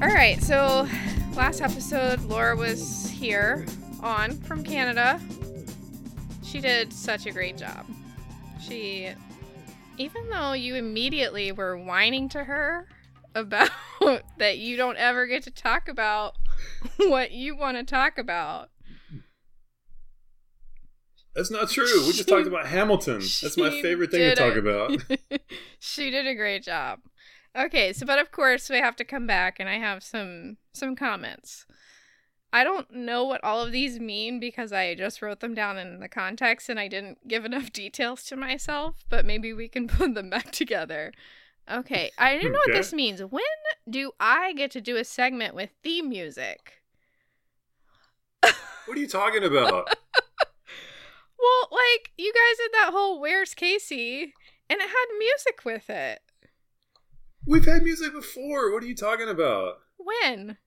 All right, so last episode, Laura was here on from Canada. She did such a great job. She, even though you immediately were whining to her about that you don't ever get to talk about what you want to talk about. That's not true. We just talked about Hamilton. That's my favorite thing to talk it. about. she did a great job. Okay, so but of course we have to come back and I have some some comments. I don't know what all of these mean because I just wrote them down in the context and I didn't give enough details to myself, but maybe we can put them back together. Okay, I don't know what this means. When do I get to do a segment with theme music? What are you talking about? Well, like you guys did that whole "Where's Casey" and it had music with it. We've had music before. What are you talking about? When?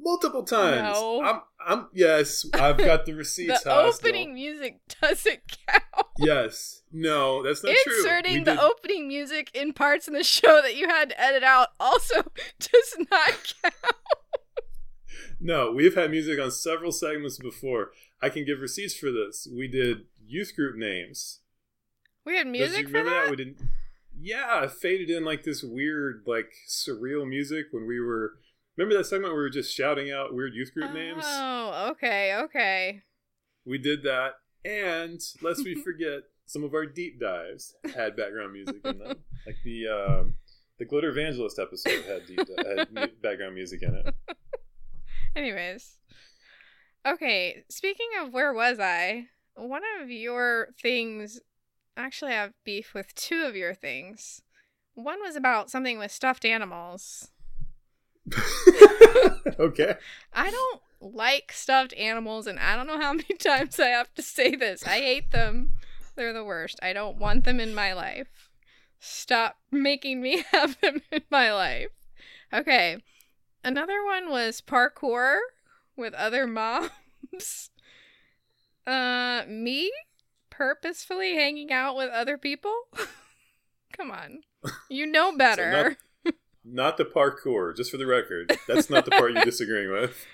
Multiple times. No. I'm I'm yes, I've got the receipts. the opening music doesn't count. Yes. No, that's not true. Inserting the opening music in parts in the show that you had to edit out also does not count. No, we've had music on several segments before. I can give receipts for this. We did youth group names. We had Does music you for remember that. We didn't. Yeah, faded in like this weird, like surreal music when we were. Remember that segment where we were just shouting out weird youth group names? Oh, okay, okay. We did that, and lest we forget, some of our deep dives had background music in them, like the um, the Glitter Evangelist episode had deep di- had mu- background music in it. Anyways, okay. Speaking of where was I? One of your things. Actually, I have beef with two of your things. One was about something with stuffed animals. okay. I don't like stuffed animals, and I don't know how many times I have to say this. I hate them. They're the worst. I don't want them in my life. Stop making me have them in my life. Okay. Another one was parkour with other moms. Uh, me purposefully hanging out with other people? Come on. You know better. Not the parkour, just for the record. That's not the part you're disagreeing with.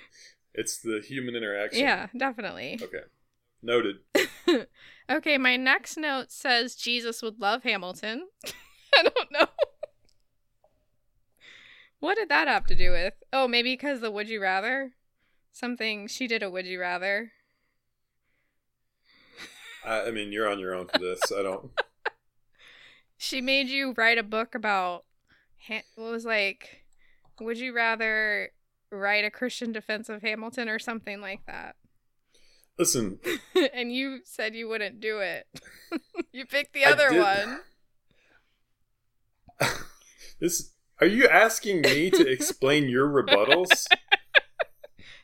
It's the human interaction. yeah, definitely. Okay. Noted. Okay, my next note says Jesus would love Hamilton. I don't know. what did that have to do with? Oh, maybe because the would you rather? Something she did a would you rather. I, I mean, you're on your own for this. I don't. She made you write a book about ha- what was like would you rather write a Christian defense of Hamilton or something like that. Listen, and you said you wouldn't do it. you picked the other one. this. Are you asking me to explain your rebuttals?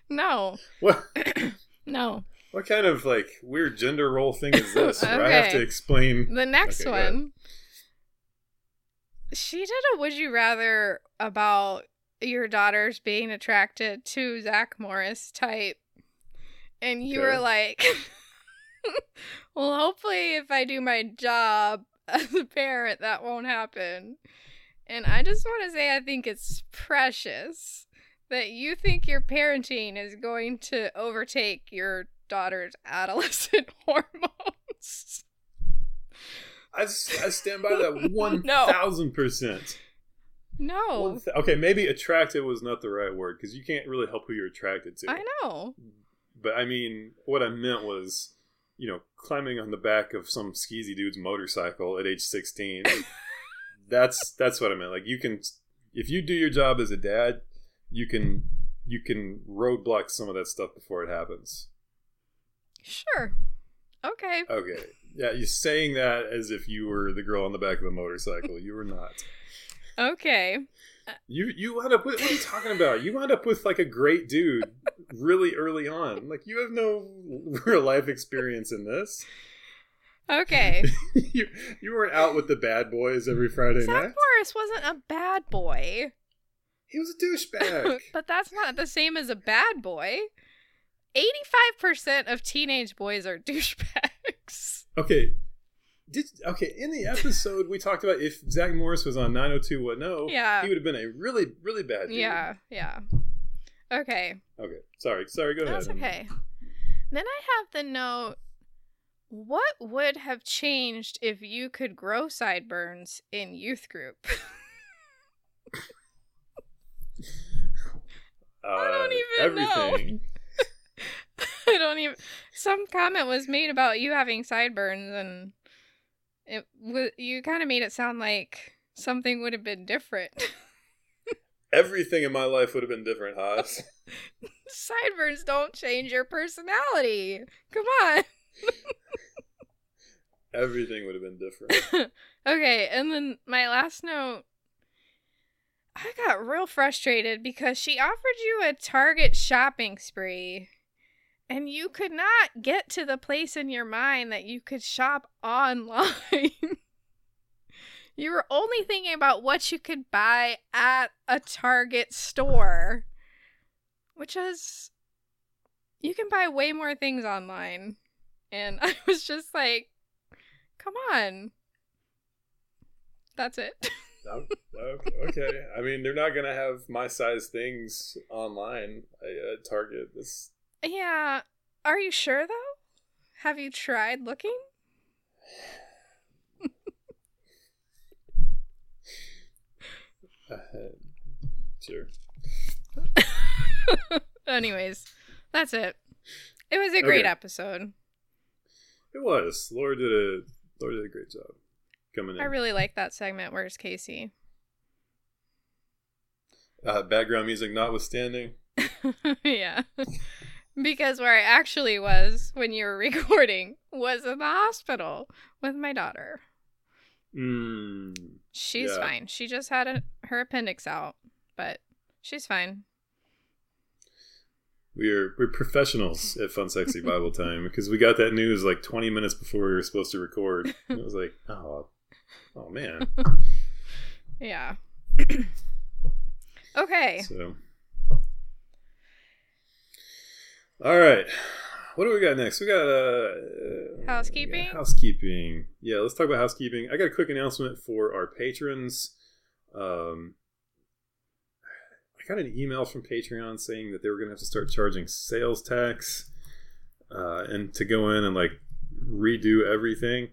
No. What? No. What kind of like weird gender role thing is this? Where I have to explain. The next Okay, one. She did a would you rather about your daughters being attracted to Zach Morris type. And you Okay. were like, well, hopefully, if I do my job as a parent, that won't happen. And I just want to say, I think it's precious that you think your parenting is going to overtake your daughter's adolescent hormones. I, I stand by that thousand percent. No, One th- Okay, maybe attracted was not the right word because you can't really help who you're attracted to. I know. But I mean, what I meant was, you know, climbing on the back of some skeezy dude's motorcycle at age 16. that's that's what I meant. Like you can, if you do your job as a dad, you can you can roadblock some of that stuff before it happens. Sure. Okay. Okay, yeah, you're saying that as if you were the girl on the back of the motorcycle. You were not. Okay. You you wound up with what are you talking about? You wound up with like a great dude really early on. Like you have no real life experience in this. Okay. you you weren't out with the bad boys every Friday Zach night. Morris wasn't a bad boy, He was a douchebag. but that's not the same as a bad boy. 85% of teenage boys are douchebags. okay, Did okay in the episode we talked about if Zach Morris was on 90210, Yeah. he would have been a really really bad dude. Yeah, yeah. Okay, Okay. Sorry. Sorry. Go ahead. that's okay. Then I have the note. What would have changed if you could grow sideburns in youth group? I don't Uh, even know. I don't even. Some comment was made about you having sideburns, and it was you kind of made it sound like something would have been different. Everything in my life would have been different, Haas. sideburns don't change your personality. Come on. Everything would have been different. okay, and then my last note. I got real frustrated because she offered you a Target shopping spree, and you could not get to the place in your mind that you could shop online. you were only thinking about what you could buy at a Target store, which is. You can buy way more things online. And I was just like, come on. That's it. Um, okay, okay. I mean, they're not gonna have my size things online at Target. This yeah. Are you sure though? Have you tried looking? uh, sure. Anyways, that's it. It was a great Okay. episode. It was. Laura did a Laura did a great job coming in. I really like that segment. Where's Casey? uh, background music notwithstanding. yeah. Because where I actually was when you were recording was in the hospital with my daughter. Mm, She's Yeah. fine. She just had a, her appendix out, but she's fine. we're we're professionals at Fun Sexy Bible Time because we got that news like 20 minutes before we were supposed to record. And it was like, oh, oh man. Yeah. okay. So, all right, what do we got next? We got uh, uh, Housekeeping? Housekeeping. Yeah, let's talk about housekeeping. I got a quick announcement for our patrons. Um, I got an email from Patreon saying that they were going to have to start charging sales tax, uh, and to go in and like redo everything.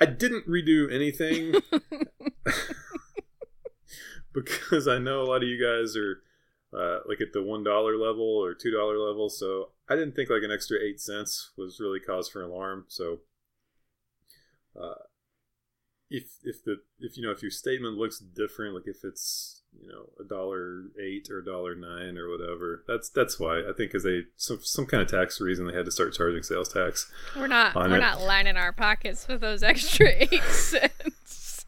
I didn't redo anything because I know a lot of you guys are uh, like at the one dollar level or two dollar level, so I didn't think like an extra eight cents was really cause for alarm. So, uh, if if the if you know if your statement looks different, like if it's you know a dollar eight or a dollar nine or whatever, that's that's why I think because they some some kind of tax reason they had to start charging sales tax. We're not we're it. not lining our pockets with those extra 8 cents.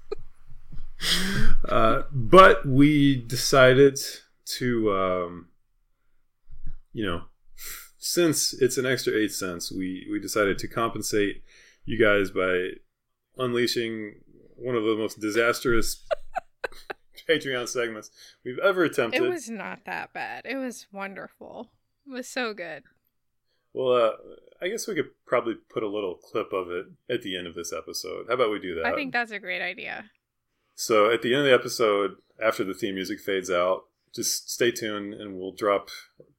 uh, but we decided to, um, you know, since it's an extra eight cents, we we decided to compensate you guys by unleashing one of the most disastrous Patreon segments we've ever attempted. It was not that bad. It was wonderful. It was so good. well, uh, I guess we could probably put a little clip of it at the end of this episode. How about we do that? I think that's a great idea. So at the end of the episode, after the theme music fades out, just stay tuned and we'll drop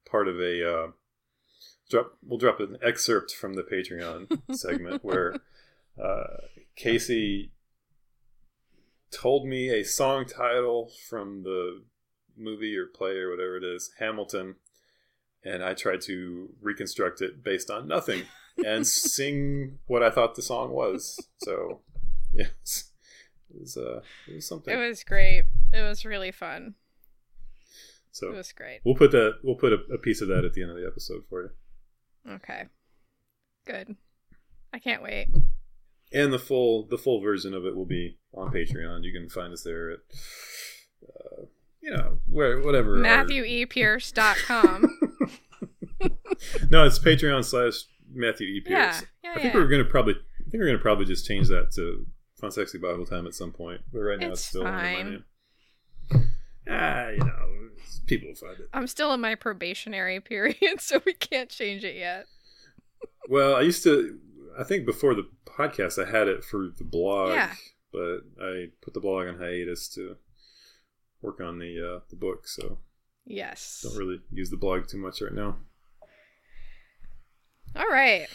part of a uh, drop. We'll drop an excerpt from the Patreon segment where uh, Casey told me a song title from the movie or play or whatever it is, Hamilton, and I tried to reconstruct it based on nothing and sing what I thought the song was. So, yes, it was uh, it was something. It was great. It was really fun. So It was great. we'll put that we'll put a, a piece of that at the end of the episode for you, Okay. Good. I can't wait. and the full the full version of it will be on Patreon. You can find us there at uh, you know where whatever MatthewEPierce.com. no, it's Patreon slash Matthew E. Pierce. Yeah. I think yeah. we're gonna probably I think we're gonna probably just change that to Fun Sexy Bible Time at some point. But right now it's, It's still under my name. Ah, you know, people will find it. I'm still in my probationary period, so we can't change it yet. Well, I used to I think before the podcast, I had it for the blog, Yeah. but I put the blog on hiatus to work on the uh, the book, so Yes. don't really use the blog too much right now. All right.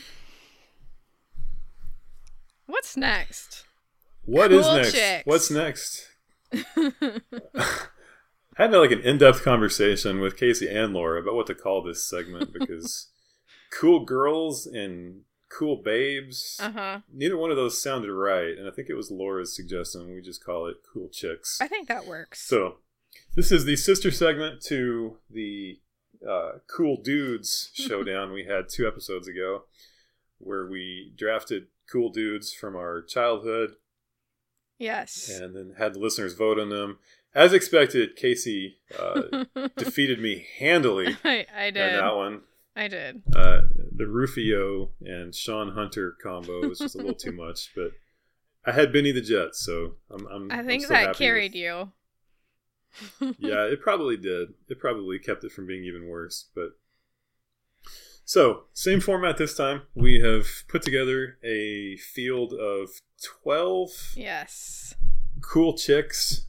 What's next? What is Cool next? chicks. What's next? I had like an in-depth conversation with Casey and Laura about what to call this segment because cool girls and cool babes. Uh huh. Neither one of those sounded right, and I think it was Laura's suggestion we just call it cool chicks. I think that works. So, this is the sister segment to the uh, Cool Dudes showdown we had two episodes ago, where we drafted cool dudes from our childhood yes. and then had the listeners vote on them. As expected, Casey uh, defeated me handily I, I did. that one. I did. Uh, the Rufio and Shawn Hunter combo was just a little too much, but I had Benny the Jet, so I'm. I'm I I'm think that happy carried with- you. yeah, it probably did. It probably kept it from being even worse. But so, same format this time. We have put together a field of twelve Yes. cool chicks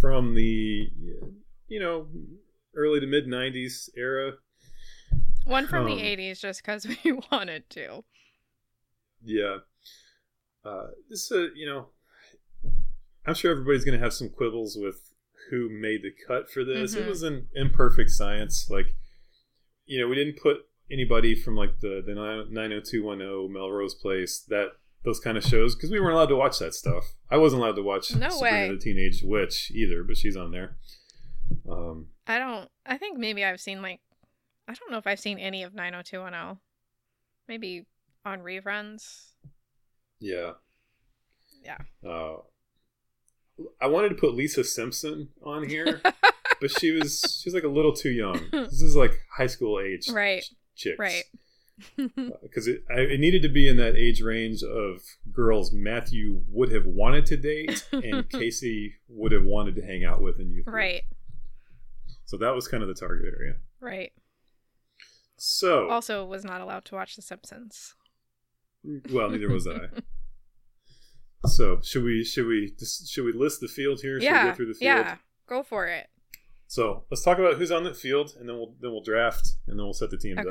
from the you know early to mid '90s era. One from Um, the 80s just because we wanted to. Yeah, uh, this is a, you know, I'm sure everybody's going to have some quibbles with who made the cut for this. It Mhm. was an imperfect science. Like, you know, we didn't put anybody from like the the 90210 Melrose Place that those kind of shows because we weren't allowed to watch that stuff. I wasn't allowed to watch No Sabrina way. the Teenage Witch either, but she's on there. Um, I don't. I think maybe I've seen like. I don't know if I've seen any of 90210. Maybe on reruns. yeah, Yeah. Uh, I wanted to put Lisa Simpson on here. but she was she's like a little too young. This is like high school age Right. ch- chicks, Right. Because it I, it needed to be in that age range of girls Matthew would have wanted to date and Casey would have wanted to hang out with in youth. group. right. So that was kind of the target area. Right. So Also, was not allowed to watch The Simpsons. Mm, well, neither was I. So should we should we should we list the field here? Should we yeah. go through the field? Yeah. Go for it. So let's talk about who's on the field, and then we'll then we'll draft, and then we'll set the teams up.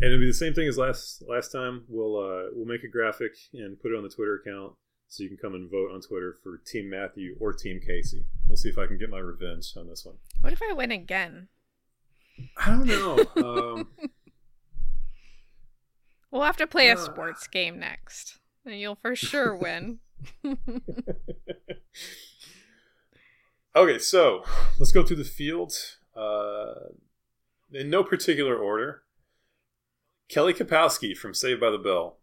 And it'll be the same thing as last last time. We'll uh, we'll make a graphic and put it on the Twitter account, so you can come and vote on Twitter for Team Matthew or Team Casey. We'll see if I can get my revenge on this one. What if I win again? I don't know. um, We'll have to play a Uh. sports game next. And you'll for sure win. okay, so let's go through the field uh, in no particular order. Kelly Kapowski from Saved by the Bell.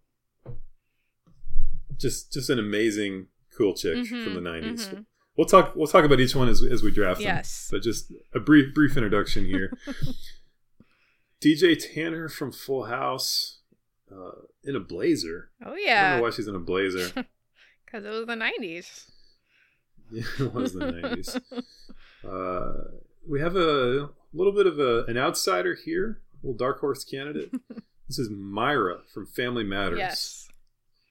Just just an amazing cool chick from the Mhm, 90s. mhm. We'll talk we'll talk about each one as, as we draft them. Yes. But just a brief brief introduction here. DJ Tanner from Full House uh, in a blazer. Oh yeah. I don't know why she's in a blazer. Because it was the 90s. Yeah, it was the 90s. Uh, we have a little bit of a, an outsider here, a little dark horse candidate. This is Myra from Family Matters. Yes.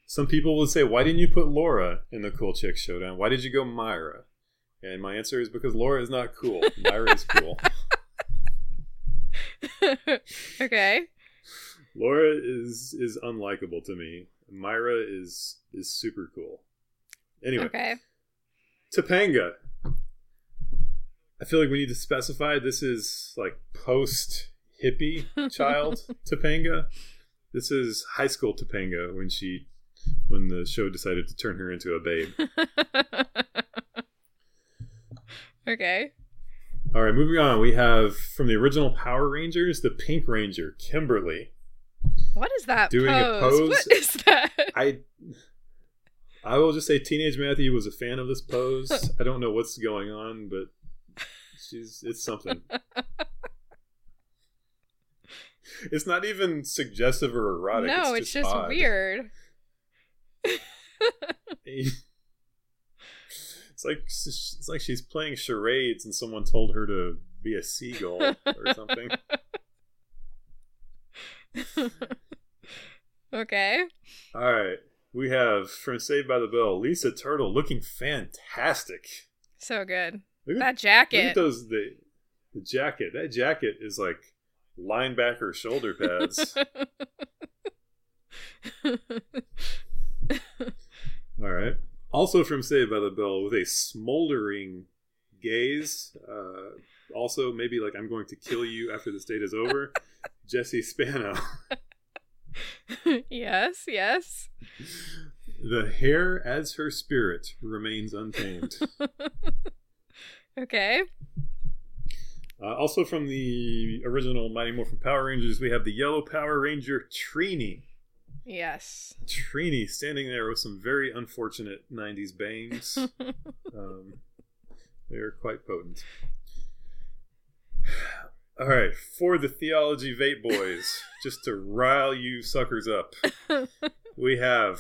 Some people would say, why didn't you put Laura in the Cool Chick Showdown? Why did you go Myra? And my answer is because Laura is not cool. Myra is cool. okay. Laura is is unlikable to me. Myra is is super cool. Anyway, Okay. Topanga. I feel like we need to specify this is like post hippie child Topanga. This is high school Topanga when she when the show decided to turn her into a babe. okay. All right, moving on. We have from the original Power Rangers, the Pink Ranger, Kimberly. What is that Doing a pose? pose? What is that? I I will just say Teenage Matthew was a fan of this pose. I don't know what's going on, but she's it's something. It's not even suggestive or erotic. no, it's it's just odd. weird. It's like it's like she's playing charades and someone told her to be a seagull or something. okay. All right. We have from Saved by the Bell, Lisa Turtle looking fantastic. So good. Look at, That look at those the the jacket. That jacket is like linebacker shoulder pads. All right. Also from Saved by the Bell with a smoldering gaze. Uh, also, maybe like I'm going to kill you after this date is over. Jesse Spano. yes, yes. The hair as her spirit remains untamed. Okay. Uh, also from the original Mighty Morphin Power Rangers, we have the yellow Power Ranger Trini. Yes. Trini standing there with some very unfortunate 90s bangs. um, they're quite potent. All right, for the Theology Vape Boys, just to rile you suckers up, we have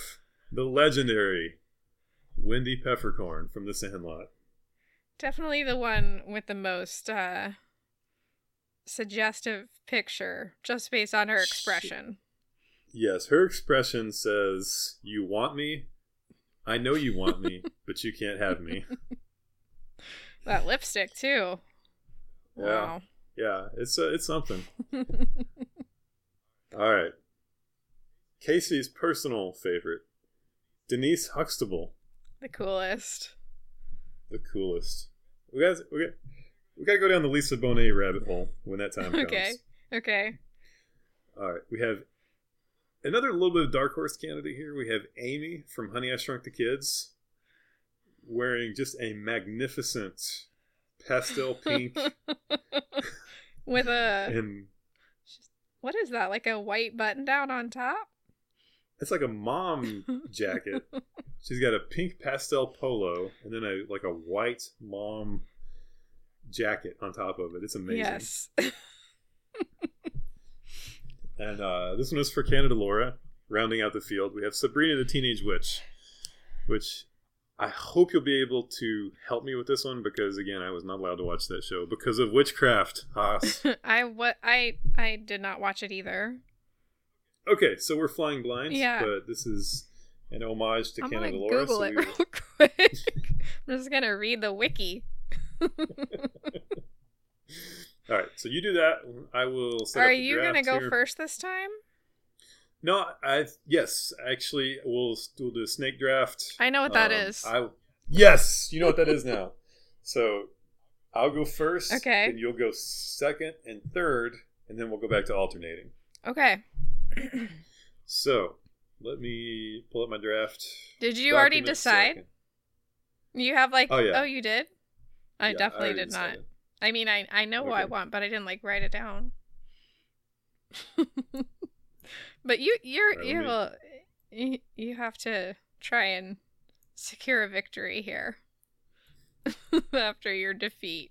the legendary Wendy Peppercorn from The Sandlot. Definitely the one with the most uh suggestive picture just based on her expression. Yes, her expression says, You want me? I know you want me, but you can't have me. That lipstick too. Yeah. Wow. Yeah, it's uh, it's something. All right. Casey's personal favorite, Denise Huxtable, the coolest. the coolest. We got we got we got to go down the Lisa Bonet rabbit hole when that time comes. Okay. Okay. All right, we have another little bit of dark horse candidate here. We have Amy from Honey I Shrunk the Kids, wearing just a magnificent pastel pink With a and what is that? Like a white button down on top? it's like a mom jacket. She's got a pink pastel polo and then a like a white mom jacket on top of it. It's amazing. Yes. And uh, this one is for Canada Laura. Rounding out the field, we have Sabrina the Teenage Witch, which I hope you'll be able to help me with this one because again, I was not allowed to watch that show because of witchcraft. Haas. I what I I did not watch it either. okay, so we're flying blind. Yeah. But this is an homage to I'm Canada Laura. Google so it we- real quick. I'm just gonna read the wiki. All right, so you do that. I will. Set Are up the you gonna go here. first this time? No, I yes, actually, we'll do a snake draft. I know what that Um, is. I yes, you know what that is now. So I'll go first. Okay. And you'll go second and third, and then we'll go back to alternating. Okay. So let me pull up my draft. Did you already decide? second. You have like Oh, yeah. oh you did? I Yeah, definitely already did not. I mean I I know what I want, but I didn't like write it down. but you you're Alright, you have you, you have to try and secure a victory here after your defeat.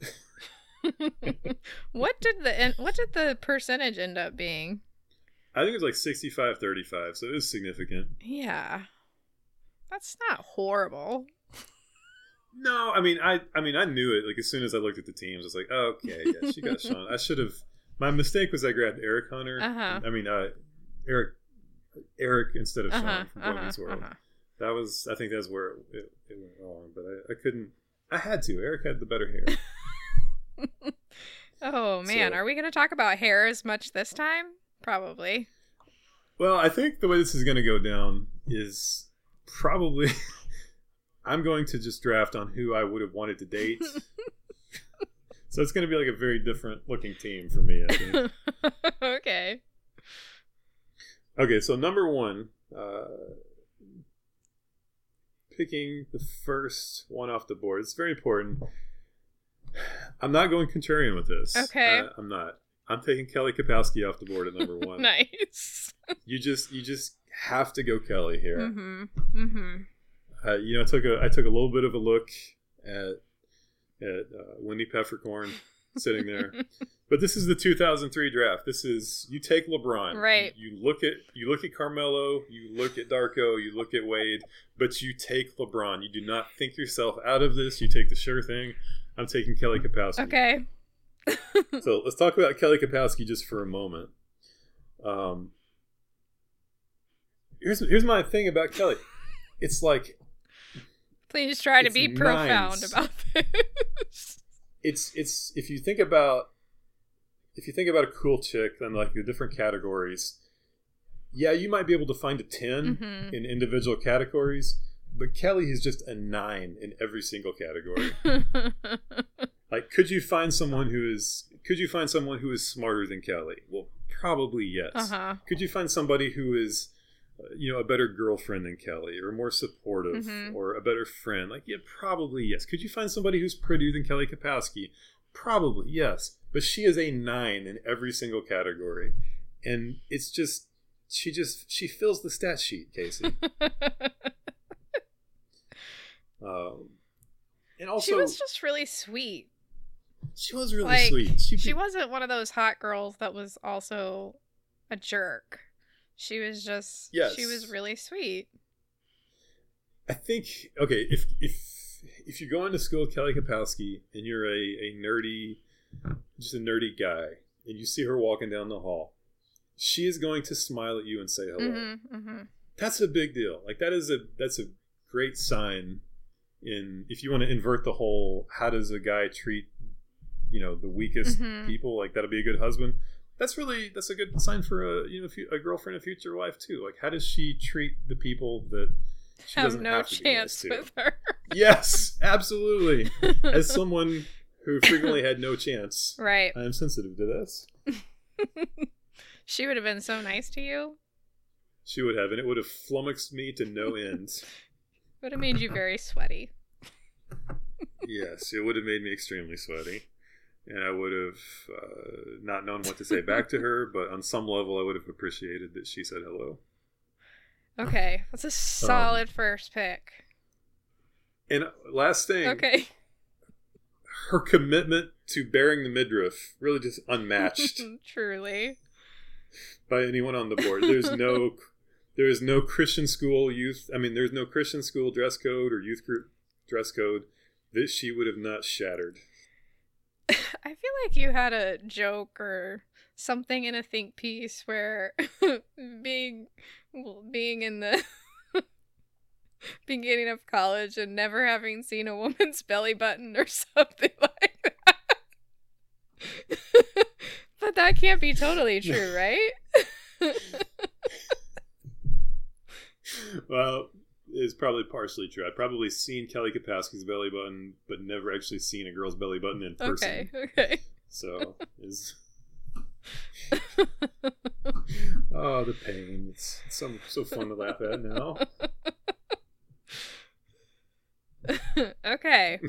what did the what did the percentage end up being? I think it was like 65 35, so it was significant. Yeah. That's not horrible. No, I mean, I, I mean, I knew it. Like as soon as I looked at the teams, I was like, oh, okay, yeah, she got Shawn. I should have. My mistake was I grabbed Eric Hunter. Uh-huh. I mean, uh, Eric, Eric instead of Uh-huh. Sean from Boy Uh-huh. Meets World. uh-huh. That was, I think, that's where it, it went wrong. But I, I couldn't. I had to. Eric had the better hair. Oh man, So- are we going to talk about hair as much this time? Probably. well, I think the way this is going to go down is probably. I'm going to just draft on who I would have wanted to date. so it's going to be like a very different looking team for me. I think. okay. Okay, so number one, uh, picking the first one off the board. It's very important. I'm not going contrarian with this. Okay. Uh, I'm not. I'm taking Kelly Kapowski off the board at number one. nice. You just, you just have to go Kelly here. Mhm. Mhm. Uh, you know, I took a, I took a little bit of a look at, at uh, Wendy Peppercorn sitting there. But this is the 2003 draft. This is you take LeBron, Right. You, you look at you look at Carmelo, you look at Darko, you look at Wade, but you take LeBron. You do not think yourself out of this. You take the sure thing. I'm taking Kelly Kapowski. Okay. So let's talk about Kelly Kapowski just for a moment. Um, here's here's my thing about Kelly. It's like Please try to be profound nines. about this. it's it's if you think about if you think about a cool chick, then like the different categories. Yeah, you might be able to find a 10 Mhm. in individual categories, but Kelly is just a nine in every single category. like, could you find someone who is could you find someone who is smarter than Kelly? Well, probably yes. uh-huh. Could you find somebody who is, you know, a better girlfriend than Kelly, or more supportive, Mhm. or a better friend? Like, yeah, probably yes. Could you find somebody who's prettier than Kelly Kapowski? Probably yes. But she is a nine in every single category, and it's just she just she fills the stat sheet, Casey. um, and also she was just really sweet. she was really like, sweet. She, She wasn't one of those hot girls that was also a jerk. She was just Yes. she was really sweet. I think okay if if if you go into school with Kelly Kapowski and you're a, a nerdy just a nerdy guy and you see her walking down the hall, she is going to smile at you and say hello. hmm hmm That's a big deal. Like that is a that's a great sign in if you want to invert the whole how does a guy treat you know the weakest Mhm. people like that'll be a good husband. That's really that's a good sign for a you know a girlfriend a future wife too. Like how does she treat the people that she Have doesn't no have to be nice chance to? with her. Yes, absolutely. As someone who frequently had no chance, right. I am sensitive to this. She would have been so nice to you. She would have, and it would have flummoxed me to no end. Would have made you very sweaty. yes, it would have made me extremely sweaty. And I would have uh, not known what to say back to her, but on some level, I would have appreciated that she said hello. Okay, that's Um, a solid first pick. And last thing, Okay. her commitment to bearing the midriff really just unmatched Truly. by anyone on the board. There's no there is no Christian school youth. I mean, there's no Christian school dress code or youth group dress code that she would have not shattered. I feel like you had a joke or something in a think piece where being well, being in the beginning of college and never having seen a woman's belly button or something like that. but that can't be totally true, right? Well, it's probably partially true. I've probably seen Kelly Kapowski's belly button, but never actually seen a girl's belly button in person. okay, okay. So is oh the pain. It's, it's so so fun to laugh at now. okay.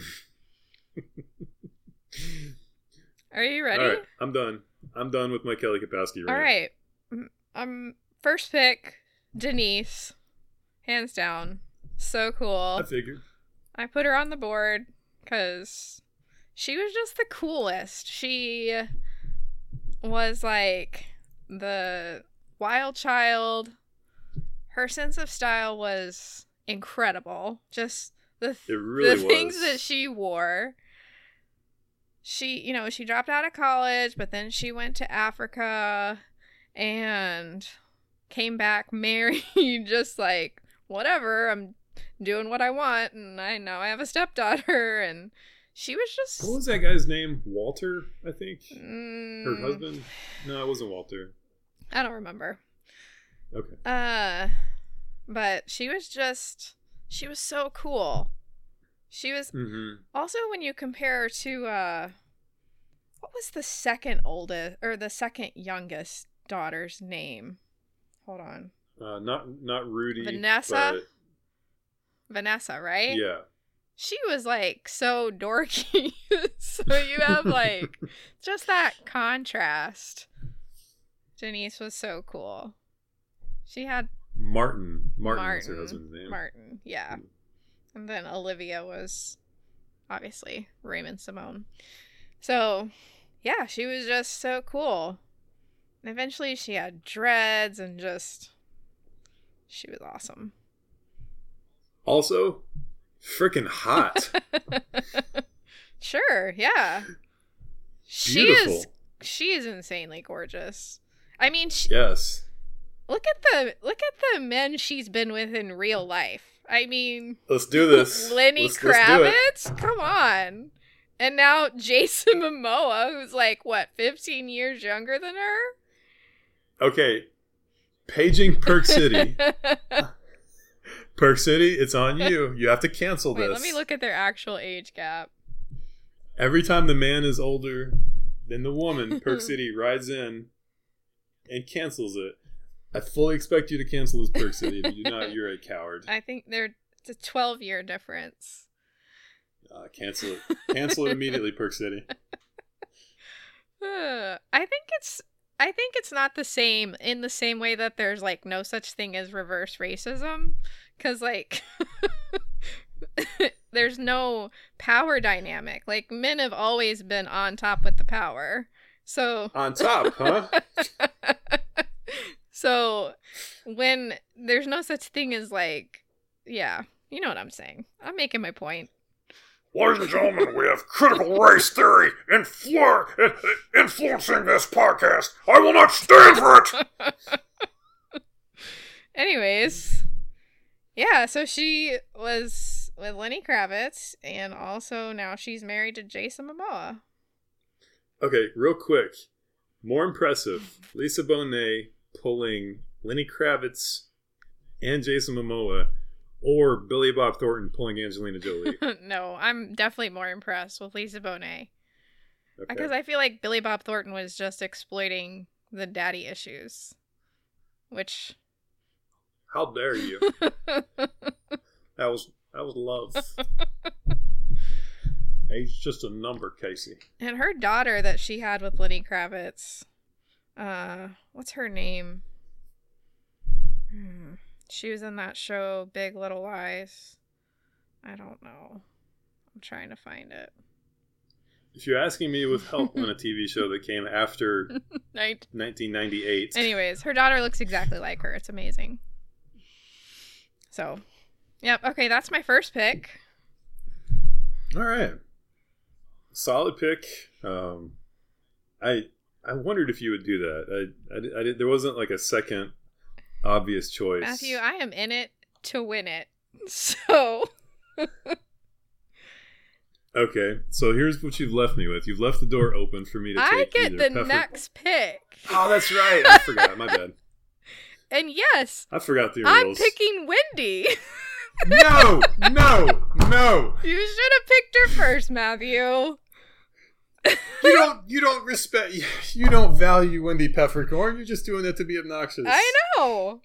Are you ready? All right, I'm done. I'm done with my Kelly Kapowski. All rant. right. Mm, Um first pick Denise. Hands down. So cool. I figured. I put her on the board cuz she was just the coolest. She was like the wild child. Her sense of style was incredible. Just the It really the things was. that she wore. She, you know, she dropped out of college, but then she went to Africa and came back married, just like, whatever, I'm doing what I want, and I now I have a stepdaughter, and she was just. What was that guy's name? Walter, I think. Her Mm, husband? No, it wasn't Walter. I don't remember. Okay. Uh, but she was just. She was so cool. She was Mm-hmm. Also, when you compare her to uh, what was the second oldest or the second youngest daughter's name? Hold on, Uh, not not Rudy. Vanessa? but- Vanessa, right? yeah. She was like so dorky. so you have like just that contrast. Denise was so cool. She had Martin. Martin, was her Martin. husband's name. Martin, yeah. And then Olivia was obviously Raven-Symoné. So, yeah, she was just so cool. And eventually she had dreads and just she was awesome. Also, freaking hot. sure, yeah. She Beautiful. is she is insanely gorgeous. I mean, she, Yes. look at the look at the men she's been with in real life. I mean, Let's do this. Lenny Let's- let's. Kravitz, come on. And now Jason Momoa, who's like what, 15 years younger than her? Okay. Paging Perk City. Perk City, it's on you. You have to cancel Wait, this. let me look at their actual age gap. Every time the man is older than the woman, Perk City rides in and cancels it. I fully expect you to cancel this Perk City. If you do not, you're a coward. I think they're it's a 12 year difference. Uh, cancel it. Cancel it immediately, Perk City. Uh, I think it's I think it's not the same in the same way that there's like no such thing as reverse racism cuz like there's no power dynamic. Like men have always been on top with the power. So On top, huh? so when there's no such thing as like yeah, you know what I'm saying. I'm making my point. Ladies and gentlemen, we have critical race theory influ- influencing this podcast. I will not stand for it. Anyways, yeah, so she was with Lenny Kravitz, and also now she's married to Jason Momoa. Okay, real quick. More impressive. Lisa Bonet pulling Lenny Kravitz and Jason Momoa, or Billy Bob Thornton pulling Angelina Jolie. no, I'm definitely more impressed with Lisa Bonet Okay. because I feel like Billy Bob Thornton was just exploiting the daddy issues, which How dare you? That was that was love. Age just a number, Casey. and her daughter that she had with Lenny Kravitz, uh, what's her name? Hmm. She was in that show Big Little Lies. I don't know. I'm trying to find it. If you're asking me with help on a TV show that came after Right. 1998, Anyways, her daughter looks exactly like her. It's amazing. So, yep. Okay, that's my first pick. all right, solid pick. Um, I I wondered if you would do that. I, I, I did, there wasn't like a second obvious choice. Matthew, I am in it to win it. So, Okay, so here's what you've left me with. You've left the door open for me to take. I take get the next pick. Oh, that's right. I forgot. My bad. And yes, I forgot the I'm rules. picking Wendy. No, no, no. you should have picked her first, Matthew. You don't. You don't respect. You don't value Wendy Peppercorn. You're just doing that to be obnoxious. I know.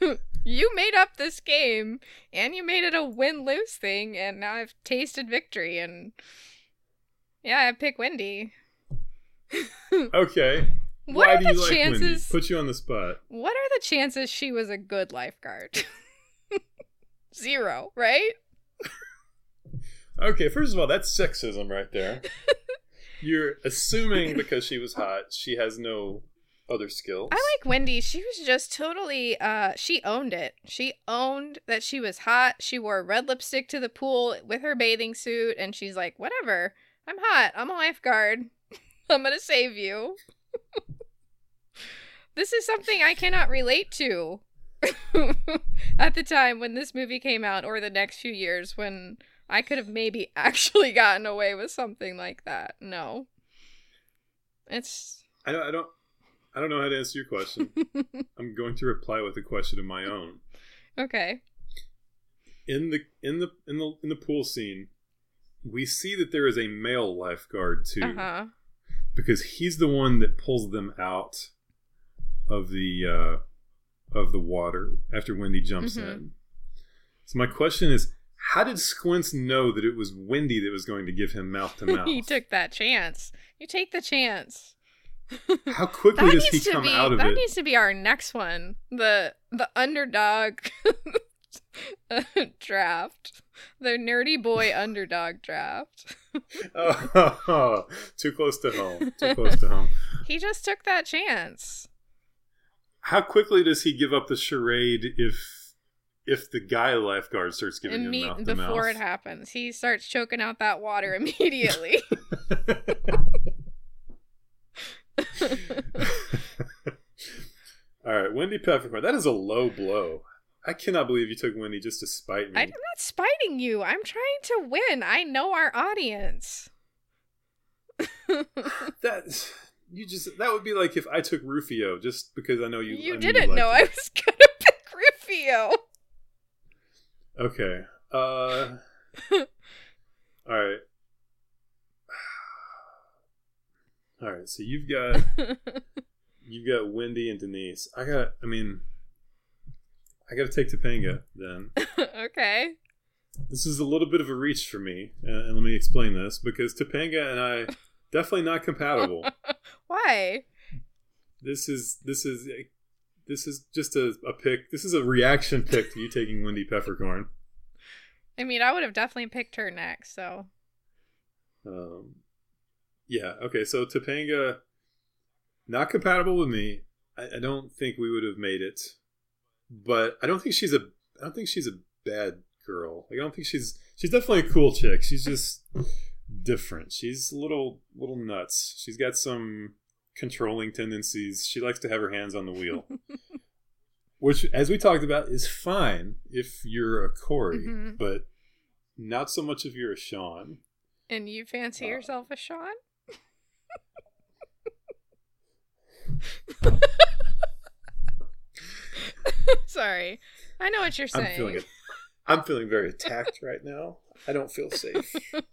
you made up this game and you made it a win lose thing, and now I've tasted victory. And yeah, I pick Wendy. Okay. What Why are do the you like Wendy? Put you on the spot. What are the chances she was a good lifeguard? Zero, right? Okay. First of all, that's sexism right there. You're assuming because she was hot, she has no other skills. I like Wendy. She was just totally uh she owned it. She owned that she was hot. She wore red lipstick to the pool with her bathing suit and she's like, "Whatever. I'm hot. I'm a lifeguard. I'm going to save you." this is something I cannot relate to. At the time when this movie came out or the next few years when I could have maybe actually gotten away with something like that. No. It's I don't. I don't. I don't know how to answer your question. I'm going to reply with a question of my own. okay. In the in the in the in the pool scene, we see that there is a male lifeguard too, Uh-huh. because he's the one that pulls them out of the uh, of the water after Wendy jumps Mhm. in. So my question is, how did Squints know that it was Wendy that was going to give him mouth to mouth? he took that chance. You take the chance. How quickly That does he needs to come be out of that it? needs to be our next one. The the underdog draft. The nerdy boy underdog draft. Oh, too close to home. Too close to home. He just took that chance. How quickly does he give up the charade if if the guy lifeguard starts giving him Imme- mouth before mouth? it happens. He starts choking out that water immediately. All right. Wendy Peppercorn. That is a low blow. I cannot believe you took Wendy just to spite me. I'm not spiting you. I'm trying to win. I know our audience. that you just that would be like if I took Rufio just because I know you. You I didn't liked know I was gonna pick Rufio. Okay. Uh. all right. All right. So you've got you've got Wendy and Denise. I got. I mean, I got to take Topanga then. okay. This is a little bit of a reach for me, uh, and let me explain this because Topanga and I definitely not compatible. Why? this is this is this is just a, a pick. This is a reaction pick to you taking Wendy Peppercorn. I mean, I would have definitely picked her next. So Um, yeah. Okay. So Topanga, not compatible with me. I, I don't think we would have made it. But I don't think she's a. I don't think she's a bad girl. Like I don't think she's. She's definitely a cool chick. She's just different. She's a little little nuts. She's got some controlling tendencies. She likes to have her hands on the wheel. Which, as we talked about, is fine if you're a Corey, Mhm. but not so much if you're a Shawn. and you fancy Uh, yourself a Shawn? Sorry. I know what you're saying. I'm feeling it. I'm feeling very attacked right now. I don't feel safe.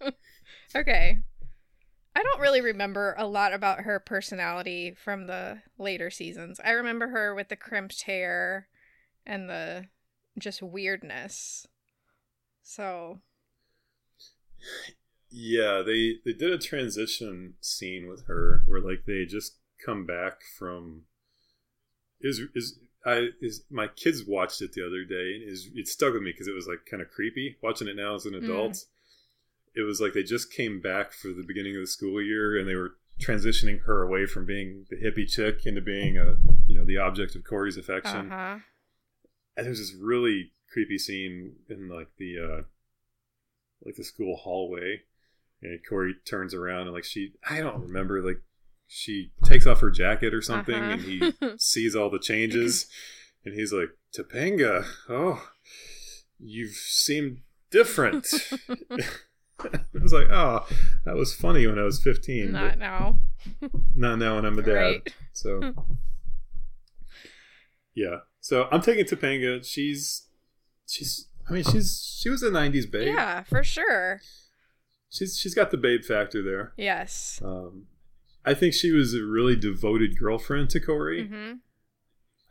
Okay. I don't really remember a lot about her personality from the later seasons. I remember her with the crimped hair and the just weirdness. So, Yeah, they they did a transition scene with her where like they just come back from is is I is my kids watched it the other day and is it stuck with me because it was like kind of creepy watching it now as an Mm. It was like they just came back for the beginning of the school year and they were transitioning her away from being the hippie chick into being a you know the object of Corey's affection. uh-huh. and there's this really creepy scene in like the uh like the school hallway and corey turns around and like she i don't remember like she takes off her jacket or something Uh-huh. and he sees all the changes and he's like topanga oh you've seemed different was like oh that was funny when i was 15 Not now. not now when i'm a dad Right. so yeah. So I'm taking Topanga. She's she's I mean she's she was a nineties babe. Yeah, for sure. She's she's got the babe factor there. Yes. Um I think she was a really devoted girlfriend to Corey. hmm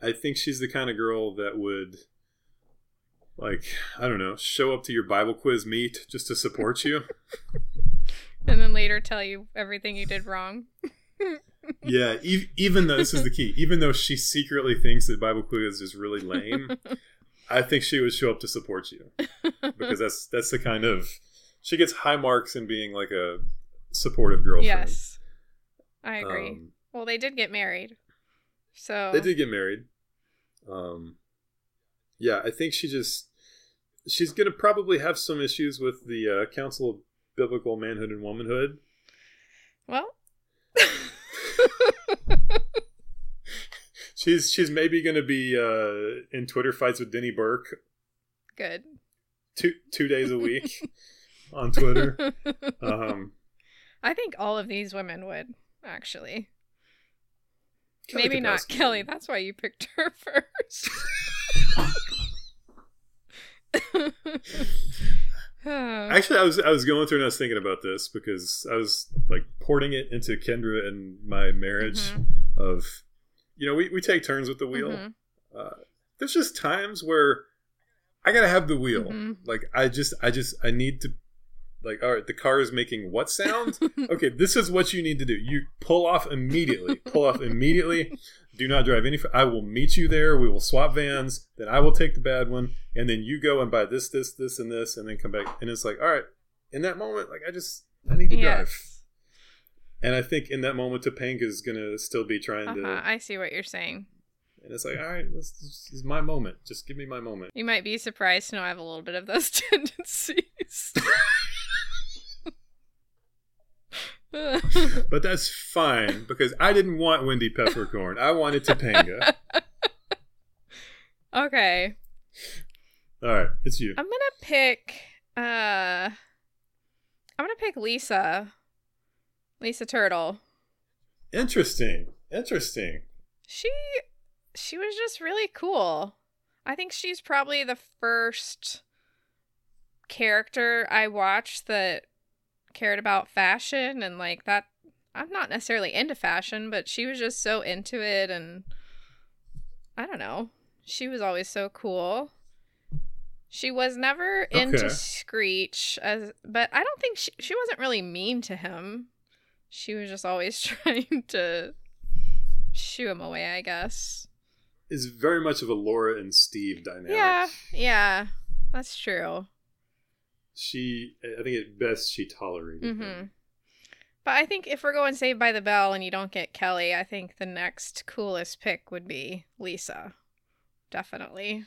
I think she's the kind of girl that would like, I don't know, show up to your Bible quiz meet just to support you. And then later tell you everything you did wrong. yeah, e- even though this is the key, even though she secretly thinks that Bible quiz is really lame, I think she would show up to support you. because that's that's the kind of she gets high marks in being like a supportive girlfriend. yes. I agree. Um, well, they did get married. So they did get married. Um, yeah, I think she just she's gonna probably have some issues with the uh, Council of Biblical Manhood and Womanhood. Well, She's she's maybe gonna be uh, in Twitter fights with Denny Burk good. two two days a week on Twitter. Um, I think all of these women would actually. Kelly Maybe not Kelly. That's why you picked her first. Actually, I was I was going through and I was thinking about this because I was like porting it into Kendra and my marriage Mhm. of, you know, we, we take turns with the wheel. Mhm. Uh, there's just times where I gotta have the wheel. Mhm. Like I just I just I need to, like all right, the car is making what sound? okay, this is what you need to do. You pull off immediately. pull off immediately. Do not drive any. I will meet you there. We will swap vans. Then I will take the bad one, and then you go and buy this, this, this, and this, and then come back. And it's like, all right. In that moment, like I just I need to drive. And I think in that moment, Topanga is gonna still be trying Uh-huh. to. I see what you're saying. And it's like, all right, this, this is my moment. Just give me my moment. You might be surprised to know I have a little bit of those tendencies. But that's fine because I didn't want Wendy Peppercorn. I wanted Topanga. Okay. All right, it's you. I'm gonna pick uh I'm gonna pick Lisa. Lisa Turtle. Interesting. Interesting. She she was just really cool. I think she's probably the first character I watched that cared about fashion and like that I'm not necessarily into fashion, but she was just so into it and I don't know. She was always so cool. She was never into Screech as but I don't think she she wasn't really mean to him. She was just always trying to shoo him away, I guess. Is very much of a Laura and Steve dynamic. Yeah, yeah, that's true. She, I think at best she tolerated mm-hmm. him. But I think if we're going Saved by the Bell and you don't get Kelly, I think the next coolest pick would be Lisa. Definitely.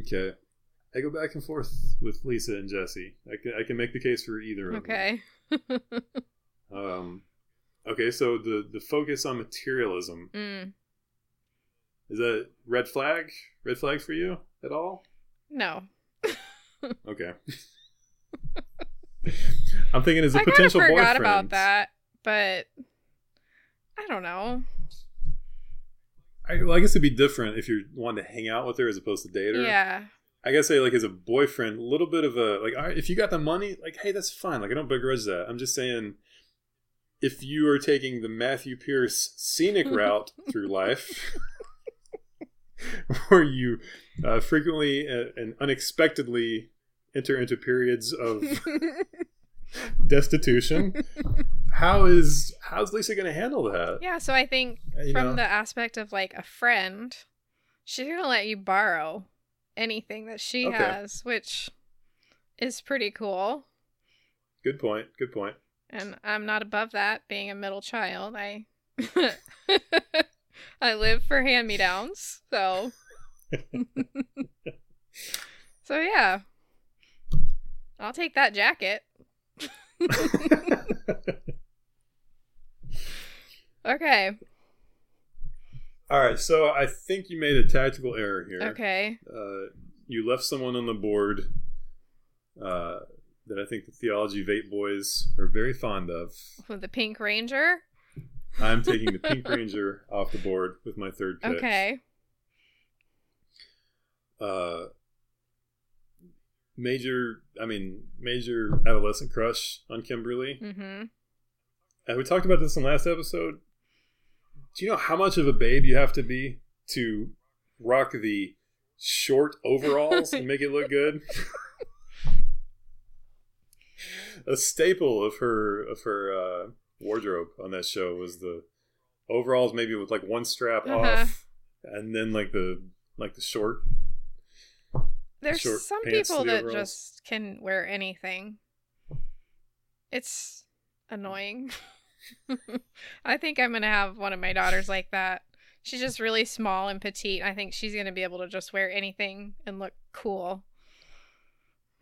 Okay. I go back and forth with Lisa and Jesse. I can I can make the case for either of Okay. them. Um, okay, so the the focus on materialism mm. is that red flag? Red flag for you at all? No. Okay. I'm thinking as a I kind of potential forgot boyfriend. about that, but I don't know. I, well, I guess it'd be different if you're wanting to hang out with her as opposed to date her. Yeah. I gotta say, like as a boyfriend, a little bit of a like, all right, if you got the money, like, hey, that's fine. Like, I don't begrudge that. I'm just saying, if you are taking the Matthew Pierce scenic route through life, where you uh, frequently uh, and unexpectedly enter into periods of destitution, how is how's Lisa gonna handle that? yeah, so I think uh, You from know? the aspect of like a friend, she's going to let you borrow anything that she Okay. has, which is pretty cool. Good point. Good point. and I'm not above that being a middle child. I I live for hand-me-downs. So So yeah. I'll take that jacket. Okay. All right, so I think you made a tactical error here. Okay. Uh, you left someone on the board uh, that I think the Theology Eight boys are very fond of. With the Pink Ranger. I'm taking the Pink Ranger off the board with my third pick. Okay. Uh, major, I mean, major adolescent crush on Kimberly. Mhm. And we talked about this in last episode. Do you know how much of a babe you have to be to rock the short overalls and make it look good? a staple of her of her uh, wardrobe on that show was the overalls, maybe with like one strap Uh-huh. off, and then like the like the short. There's Short some pants people that overalls. just can wear anything. It's annoying. I think I'm gonna have one of my daughters like that. She's just really small and petite. I think she's gonna be able to just wear anything and look cool.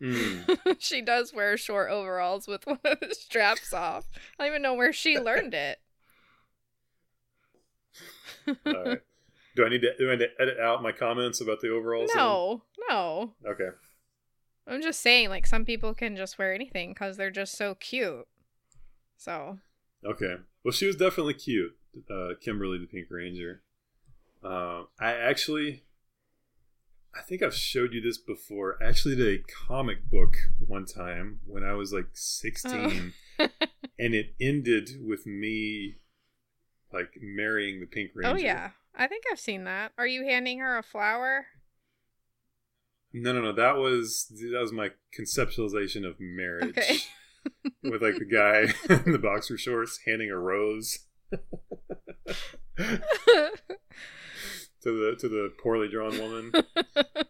Mm. she does wear short overalls with one of the straps off. I don't even know where she learned it. All right. Do I need to do I need to edit out my comments about the overalls? No, no. Okay. I'm just saying, like, some people can just wear anything because they're just so cute. So, Okay. Well, she was definitely cute, uh, Kimberly the Pink Ranger. Uh, I actually, I think I've showed you this before. I actually did a comic book one time when I was like 16, and it ended with me like marrying the Pink Ranger. oh yeah, I think I've seen that. Are you handing her a flower? No, no, no. That was that was my conceptualization of marriage. Okay. With like the guy in the boxer shorts handing a rose to the to the poorly drawn woman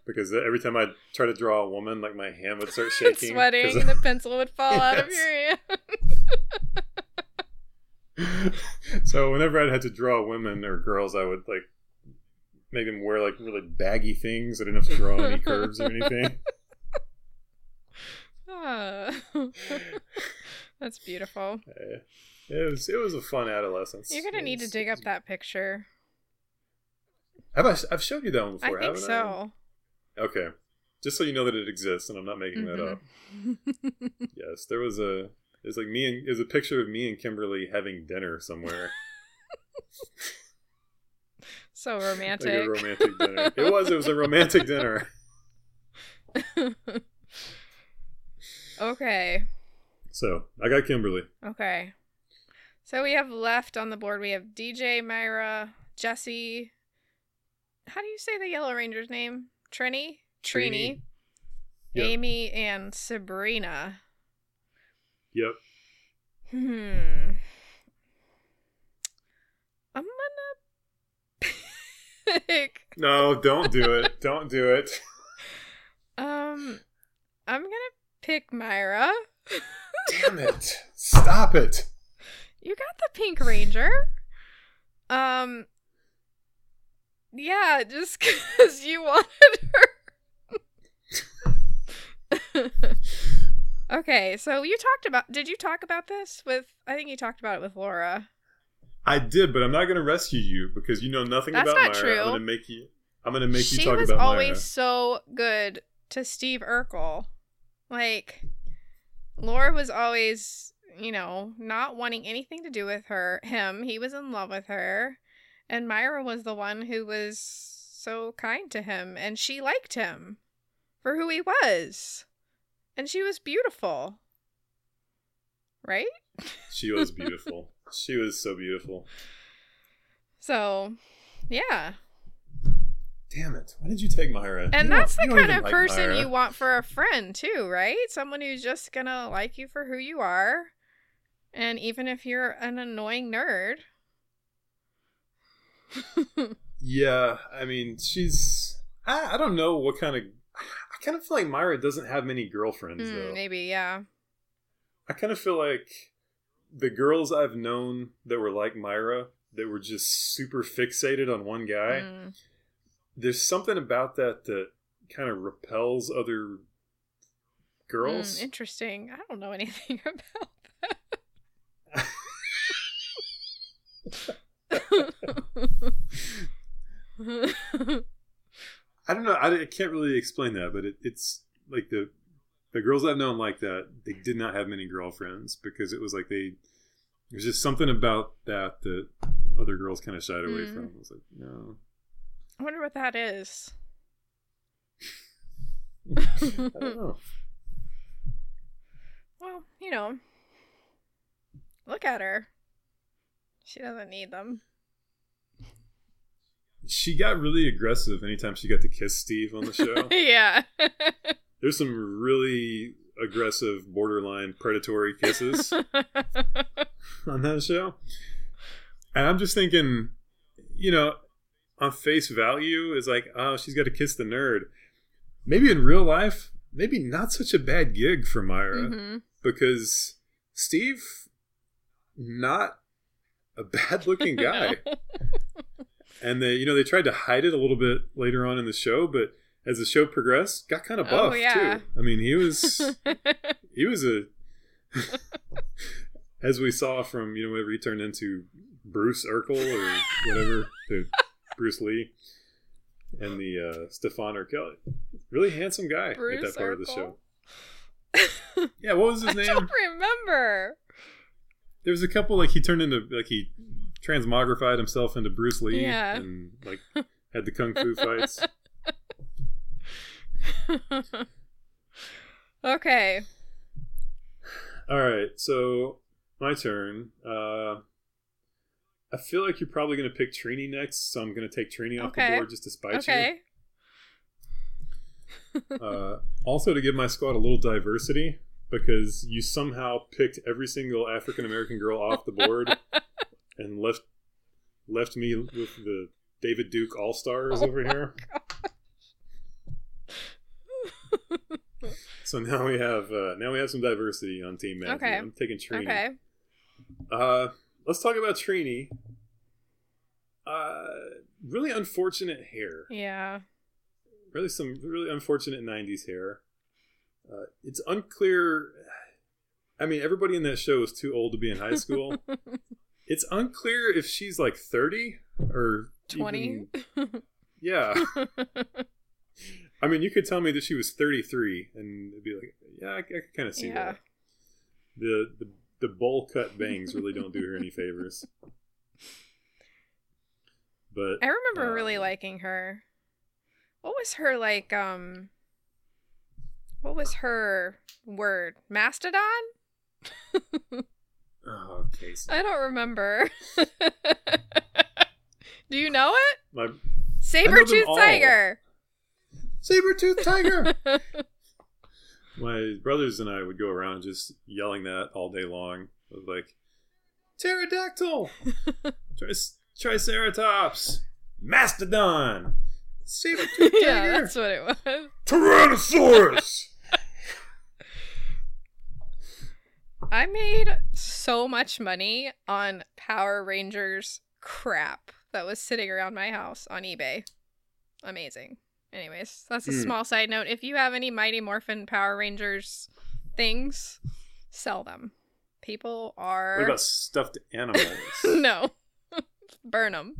because every time I try to draw a woman, like my hand would start shaking. Sweating, the pencil would fall out of your hand. So whenever I had to draw women or girls, I would like make them wear like really baggy things. I didn't have to draw any curves or anything. Ah. That's beautiful. Uh, It was it was a fun adolescence. You're gonna need to dig up that picture. Have I? I've showed you that one before. I think so. I? Okay. Just so you know that it exists, and I'm not making that up. Mhm. Yes, there was a. It's like me and. There's a picture of me and Kimberly having dinner somewhere. so like romantic. a romantic dinner. It was. It was a romantic dinner. okay. So I got Kimberly. Okay. So we have left on the board. We have DJ, Myra, Jesse. How do you say the Yellow Ranger's name? Trini? Trini. Yep. Amy and Sabrina. Yep. Hmm. I'm gonna pick. No, don't do it. don't do it. Um, I'm gonna pick Myra. Damn it! Stop it. You got the Pink Ranger. Um. Yeah, just because you wanted her. okay, so you talked about. Did you talk about this with? I think you talked about it with Laura. I did, but I'm not going to rescue you because you know nothing That's about not Myra. true. I'm going to make you. I'm going to make you she talk was about always Myra. so good to Steve Urkel. Like, Laura was always, you know, not wanting anything to do with her. Him, he was in love with her, and Myra was the one who was so kind to him, and she liked him for who he was, and she was beautiful, right? She was beautiful. she was so beautiful. So, yeah. Damn it! Why did you take Myra? And You that's the kind of like person Myra. you want for a friend, too, right? Someone who's just gonna like you for who you are. And even if you're an annoying nerd. Yeah, I mean, she's. I, I don't know what kind of. I kind of feel like Myra doesn't have many girlfriends Hmm, though. maybe, yeah. I kind of feel like the girls I've known that were like Myra that were just super fixated on one guy. Hmm. There's something about that that kind of repels other girls. Hmm, interesting. I don't know anything about that. I don't know. I, I can't really explain that, but it, it's like the the girls I've known like that. They did not have many girlfriends because it was like they. There's just something about that that other girls kind of shied away Mm. from. I was like, no, I wonder what that is. I don't know. Well, you know, look at her. She doesn't need them. She got really aggressive anytime she got to kiss Steve on the show. yeah. There's some really aggressive, borderline predatory kisses on that show. And I'm just thinking, you know, on face value, is like, oh, she's got to kiss the nerd. Maybe in real life, maybe not such a bad gig for Myra Mhm. because Steve, not a bad looking guy. And they, you know, they tried to hide it a little bit later on in the show, but as the show progressed, got kind of Oh, buff yeah. too. I mean, he was he was a as we saw from you know whenever he turned into Bruce Urkel or whatever the Bruce Lee and the uh, Stefan Urquelle, really handsome guy at that part of the show. Yeah, what was his I name? I don't remember. There was a couple like he turned into like he transmogrified himself into Bruce Lee Yeah. and like had the kung fu fights. okay. All right, so my turn. Uh, I feel like you're probably going to pick Trini next, so I'm going to take Trini off Okay. the board just to spite Okay. you. Uh, also, to give my squad a little diversity, because you somehow picked every single African American girl off the board and left left me with the David Duke All Stars Oh over here. So now we have uh, now we have some diversity on Team Matthew. Okay. I'm taking Trini. Okay. Uh, let's talk about Trini. Uh, really unfortunate hair. Yeah. Really, some really unfortunate '90s hair. Uh, it's unclear. I mean, everybody in that show is too old to be in high school. it's unclear if she's like 30 or 20. even- Yeah. I mean, you could tell me that she was 33 and it'd be like, yeah, I, I could kind of see Yeah. that. The, the the bowl cut bangs really don't do her any favors. But I remember really um, liking her. What was her like um what was her word? Mastodon? oh, Casey. I don't remember. Do you know it? My Saber them tooth tiger. saber-tooth tiger. My brothers and I would go around just yelling that all day long. It was like, pterodactyl, Tric- triceratops, mastodon, saber-tooth tiger. yeah, that's what it was. Tyrannosaurus! I made so much money on Power Rangers crap that was sitting around my house on eBay. Amazing. Anyways, that's a Hmm. small side note. If you have any Mighty Morphin Power Rangers things, sell them. People are What about stuffed animals? no, burn them.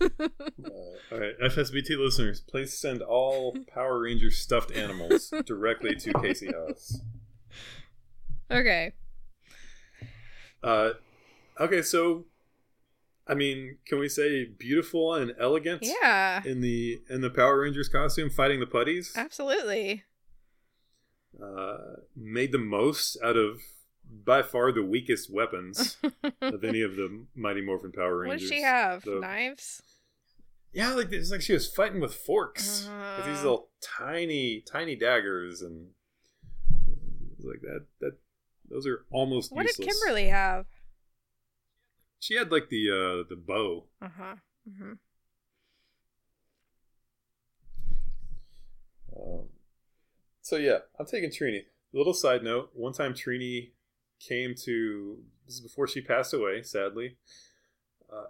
Uh, all right, FSBT listeners, please send all Power Ranger stuffed animals directly to Casey House. Okay. Uh, okay, so I mean, can we say beautiful and elegant? Yeah, In the in the Power Rangers costume, fighting the putties, absolutely. uh, made the most out of by far the weakest weapons of any of the Mighty Morphin Power Rangers. What does she have? The- Knives? Yeah, like it's like she was fighting with forks. with these Uh. little tiny, tiny daggers, and like that. That those are almost What useless. did Kimberly have? She had like the uh the bow. Uh huh. hmm Um, so yeah, I'm taking Trini. Little side note: one time Trini came to this is before she passed away, sadly. Uh,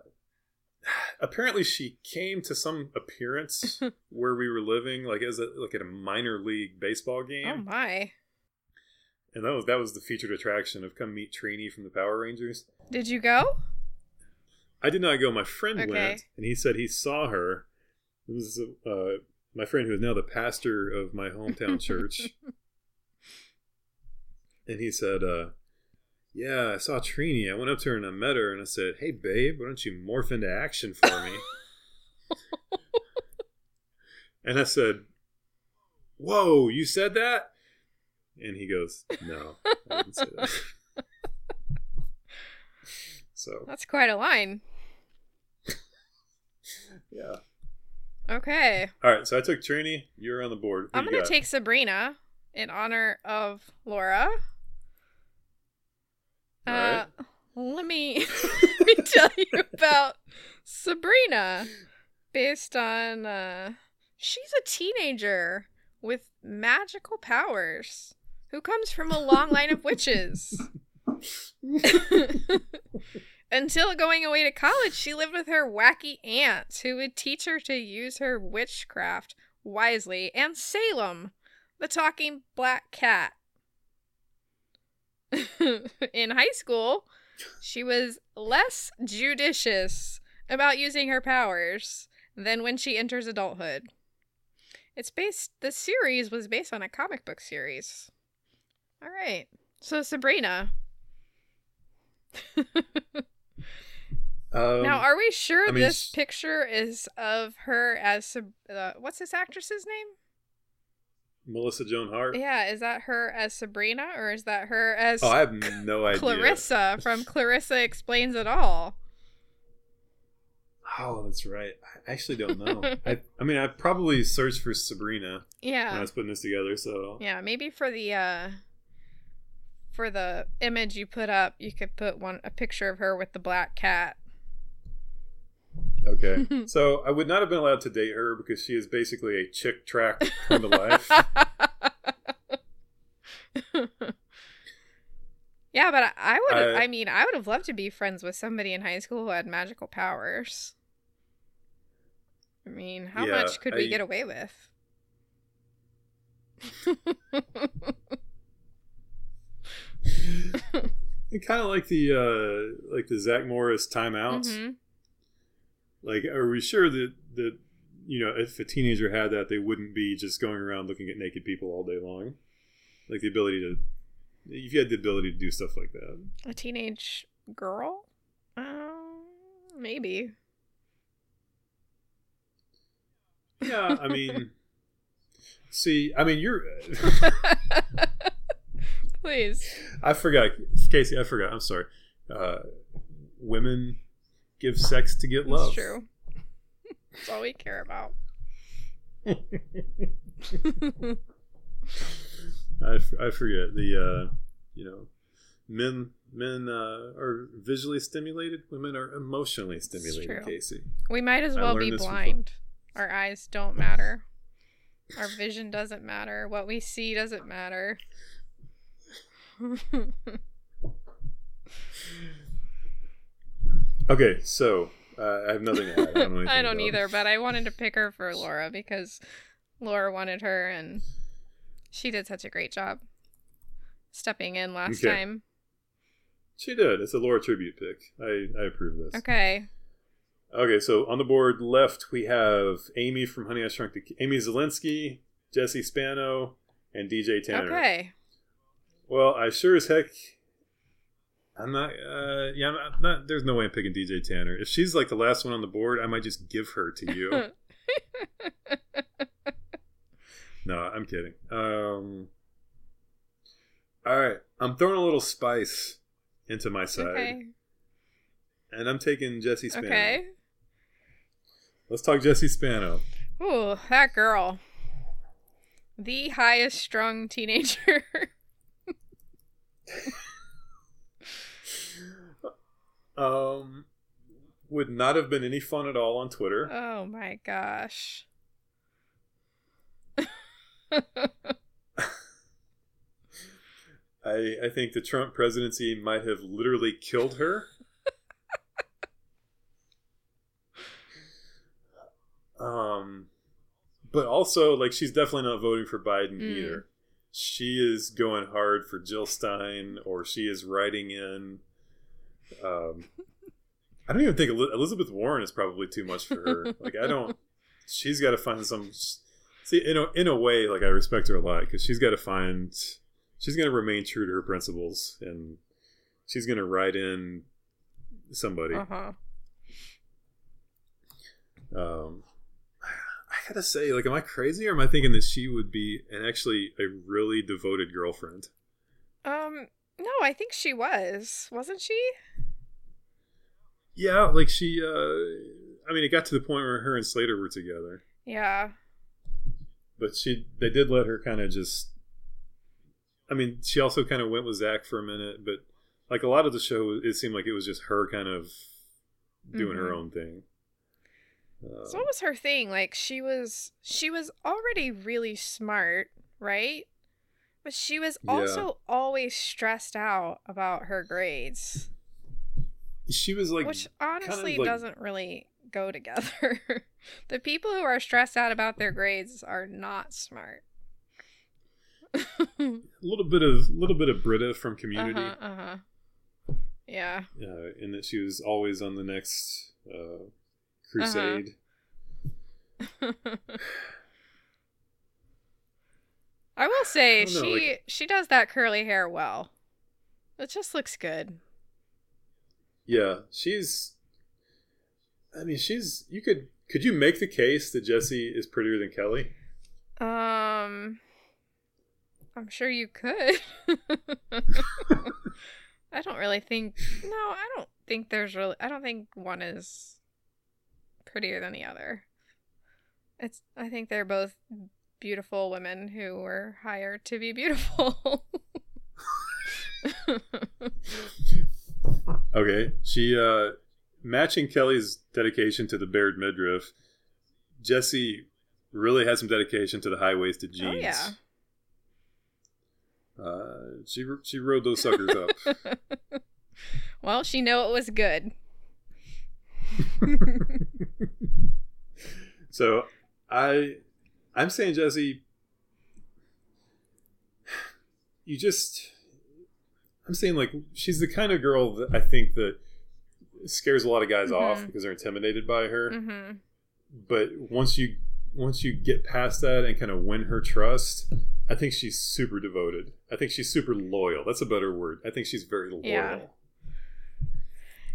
apparently, she came to some appearance where we were living, like as a like at a minor league baseball game. Oh my! And that was that was the featured attraction of come meet Trini from the Power Rangers. Did you go? I did not go. My friend Okay. went, and he said he saw her. It was uh, my friend who is now the pastor of my hometown church, and he said, uh, "Yeah, I saw Trini. I went up to her and I met her, and I said, "Hey, babe, why don't you morph into action for me?" and I said, "Whoa, you said that?" And he goes, "No, I didn't say that." so That's quite a line. yeah. Okay. All right, so I took Trini. You're on the board. Who I'm going to take Sabrina in honor of Laura. All Uh, let me let me tell you about Sabrina based on uh she's a teenager with magical powers who comes from a long line of witches. Until going away to college, she lived with her wacky aunts who would teach her to use her witchcraft wisely and Salem, the talking black cat. In high school, she was less judicious about using her powers than when she enters adulthood. It's based the series was based on a comic book series. All right. So Sabrina. Um, now, are we sure I mean, this s- picture is of her as Sab- uh, what's this actress's name? Melissa Joan Hart. Yeah, is that her as Sabrina or is that her as Oh, I have no idea. Clarissa from Clarissa Explains It All? Oh, that's right. I actually don't know. I, I mean, I probably searched for Sabrina Yeah. when I was putting this together. So Yeah, maybe for the uh for the image you put up, you could put one a picture of her with the black cat. okay. so I would not have been allowed to date her because she is basically a chick track come to life. yeah, but I, I would I- I mean, I would have loved to be friends with somebody in high school who had magical powers. I mean, how Yeah, much could we I- get away with? kind of like the uh like the Zach Morris timeouts. Mhm. Like, are we sure that that you know, if a teenager had that, they wouldn't be just going around looking at naked people all day long. Like the ability to, if you had the ability to do stuff like that. A teenage girl? Um, maybe. Yeah, I mean, see, I mean, you're. Please. I forgot, Casey. I forgot. I'm sorry. Uh, women give sex to get love. That's true. That's all we care about. I, f- I forget the uh, you know men men uh, are visually stimulated women are emotionally stimulated casey we might as well be from- blind. Our eyes don't matter. Our vision doesn't matter. What we see doesn't matter. okay so uh, i have nothing to add i don't, I don't either, but I wanted to pick her for Laura because Laura wanted her and she did such a great job stepping in last Okay. time. she did it's a laura tribute pick i i approve this Okay. okay so on the board left we have amy from honey i shrunk the amy szalinski jesse spano and dj tanner Okay. Well, I sure as heck. I'm not. Uh, yeah, I'm not, not. There's no way I'm picking DJ Tanner. If she's like the last one on the board, I might just give her to you. no, I'm kidding. Um. All right, I'm throwing a little spice into my side, okay. and I'm taking Jesse Spano. Okay. Let's talk Jesse Spano. Ooh, that girl. The highest strung teenager. Um, would not have been any fun at all on Twitter. oh my gosh. I, I think the Trump presidency might have literally killed her. um, but also, like, she's definitely not voting for Biden Mm. either. She is going hard for Jill Stein, or she is writing in. Um, I don't even think Elizabeth Warren is probably too much for her. Like, I don't. She's got to find some. See, in a in a way, like I respect her a lot because she's got to find she's going to remain true to her principles and she's going to write in somebody Uh huh. um gotta say like am i crazy or am i thinking that she would be an actually a really devoted girlfriend Um, no, I think she was. Wasn't she? yeah like she uh i mean it got to the point where her and slater were together Yeah. but she they did let her kind of just i mean she also kind of went with zach for a minute but like a lot of the show it seemed like it was just her kind of doing her Mhm. own thing Um, So what was her thing? Like she was she was already really smart, right? But she was Yeah. also always stressed out about her grades, she was like which honestly like- doesn't really go together. the people who are stressed out about their grades are not smart. a little bit of little bit of Britta from Community, Uh-huh, uh-huh. Yeah. uh, in that she was always on the next uh, crusade. I will say I know, she like- she does that curly hair well. It just looks good. Yeah, she's. I mean, she's. You could could you make the case that Jesse is prettier than Kelly? Um, I'm sure you could. I don't really think. No, I don't think there's really. I don't think one is prettier than the other. It's. I think they're both beautiful women who were hired to be beautiful. Okay, she uh matching Kelly's dedication to the bared midriff. Jesse really had some dedication to the high waisted jeans. Oh, yeah. Uh, she she rode those suckers up. well, she knew it was good. so I I'm saying Jesse you just I'm saying like she's the kind of girl that I think that scares a lot of guys off Mhm. because they're intimidated by her. hmm but once you once you get past that and kind of win her trust, I think she's super devoted. I think she's super loyal. That's a better word. I think she's very loyal. Yeah.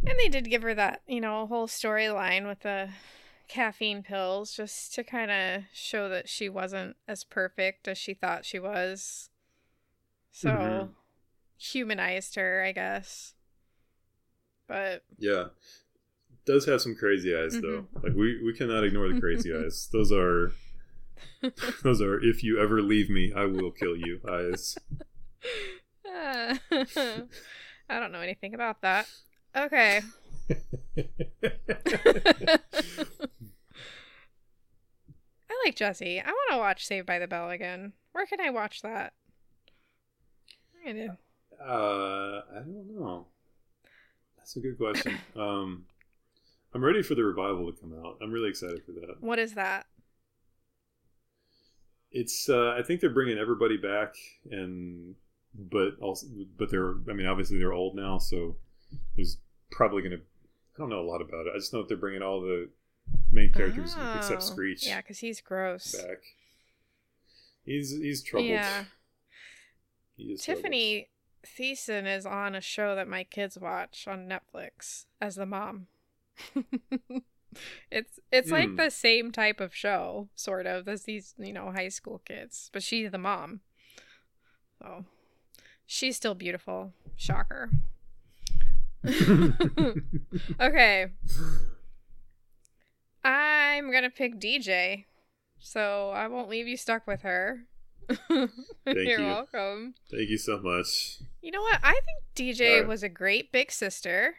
And they did give her that, you know, a whole storyline with the caffeine pills just to kind of show that she wasn't as perfect as she thought she was. So Mhm. humanized her, I guess. But Yeah. Does have some crazy eyes though. Like we, we cannot ignore the crazy eyes. Those are those are if you ever leave me, I will kill you eyes. uh, I don't know anything about that. Okay. Like Jesse. I want to watch Saved by the Bell again. Where can I watch that? I do. Uh, I don't know. That's a good question. Um, I'm ready for the revival to come out. I'm really excited for that. What is that? It's uh, I think they're bringing everybody back, and but also but they're I mean obviously they're old now, so there's probably gonna I don't know a lot about it. I just know that they're bringing all the main characters Oh. except Screech Yeah, because he's gross. back. He's he's troubled. Yeah. He Tiffany Thiessen is on a show that my kids watch on Netflix as the mom. it's it's like Hmm. the same type of show, sort of, as these, you know, high school kids, but she's the mom. So she's still beautiful. Shocker. Okay. I'm gonna pick DJ. So I won't leave you stuck with her. You're you. welcome. Thank you so much. You know what? I think DJ Alright. was a great big sister.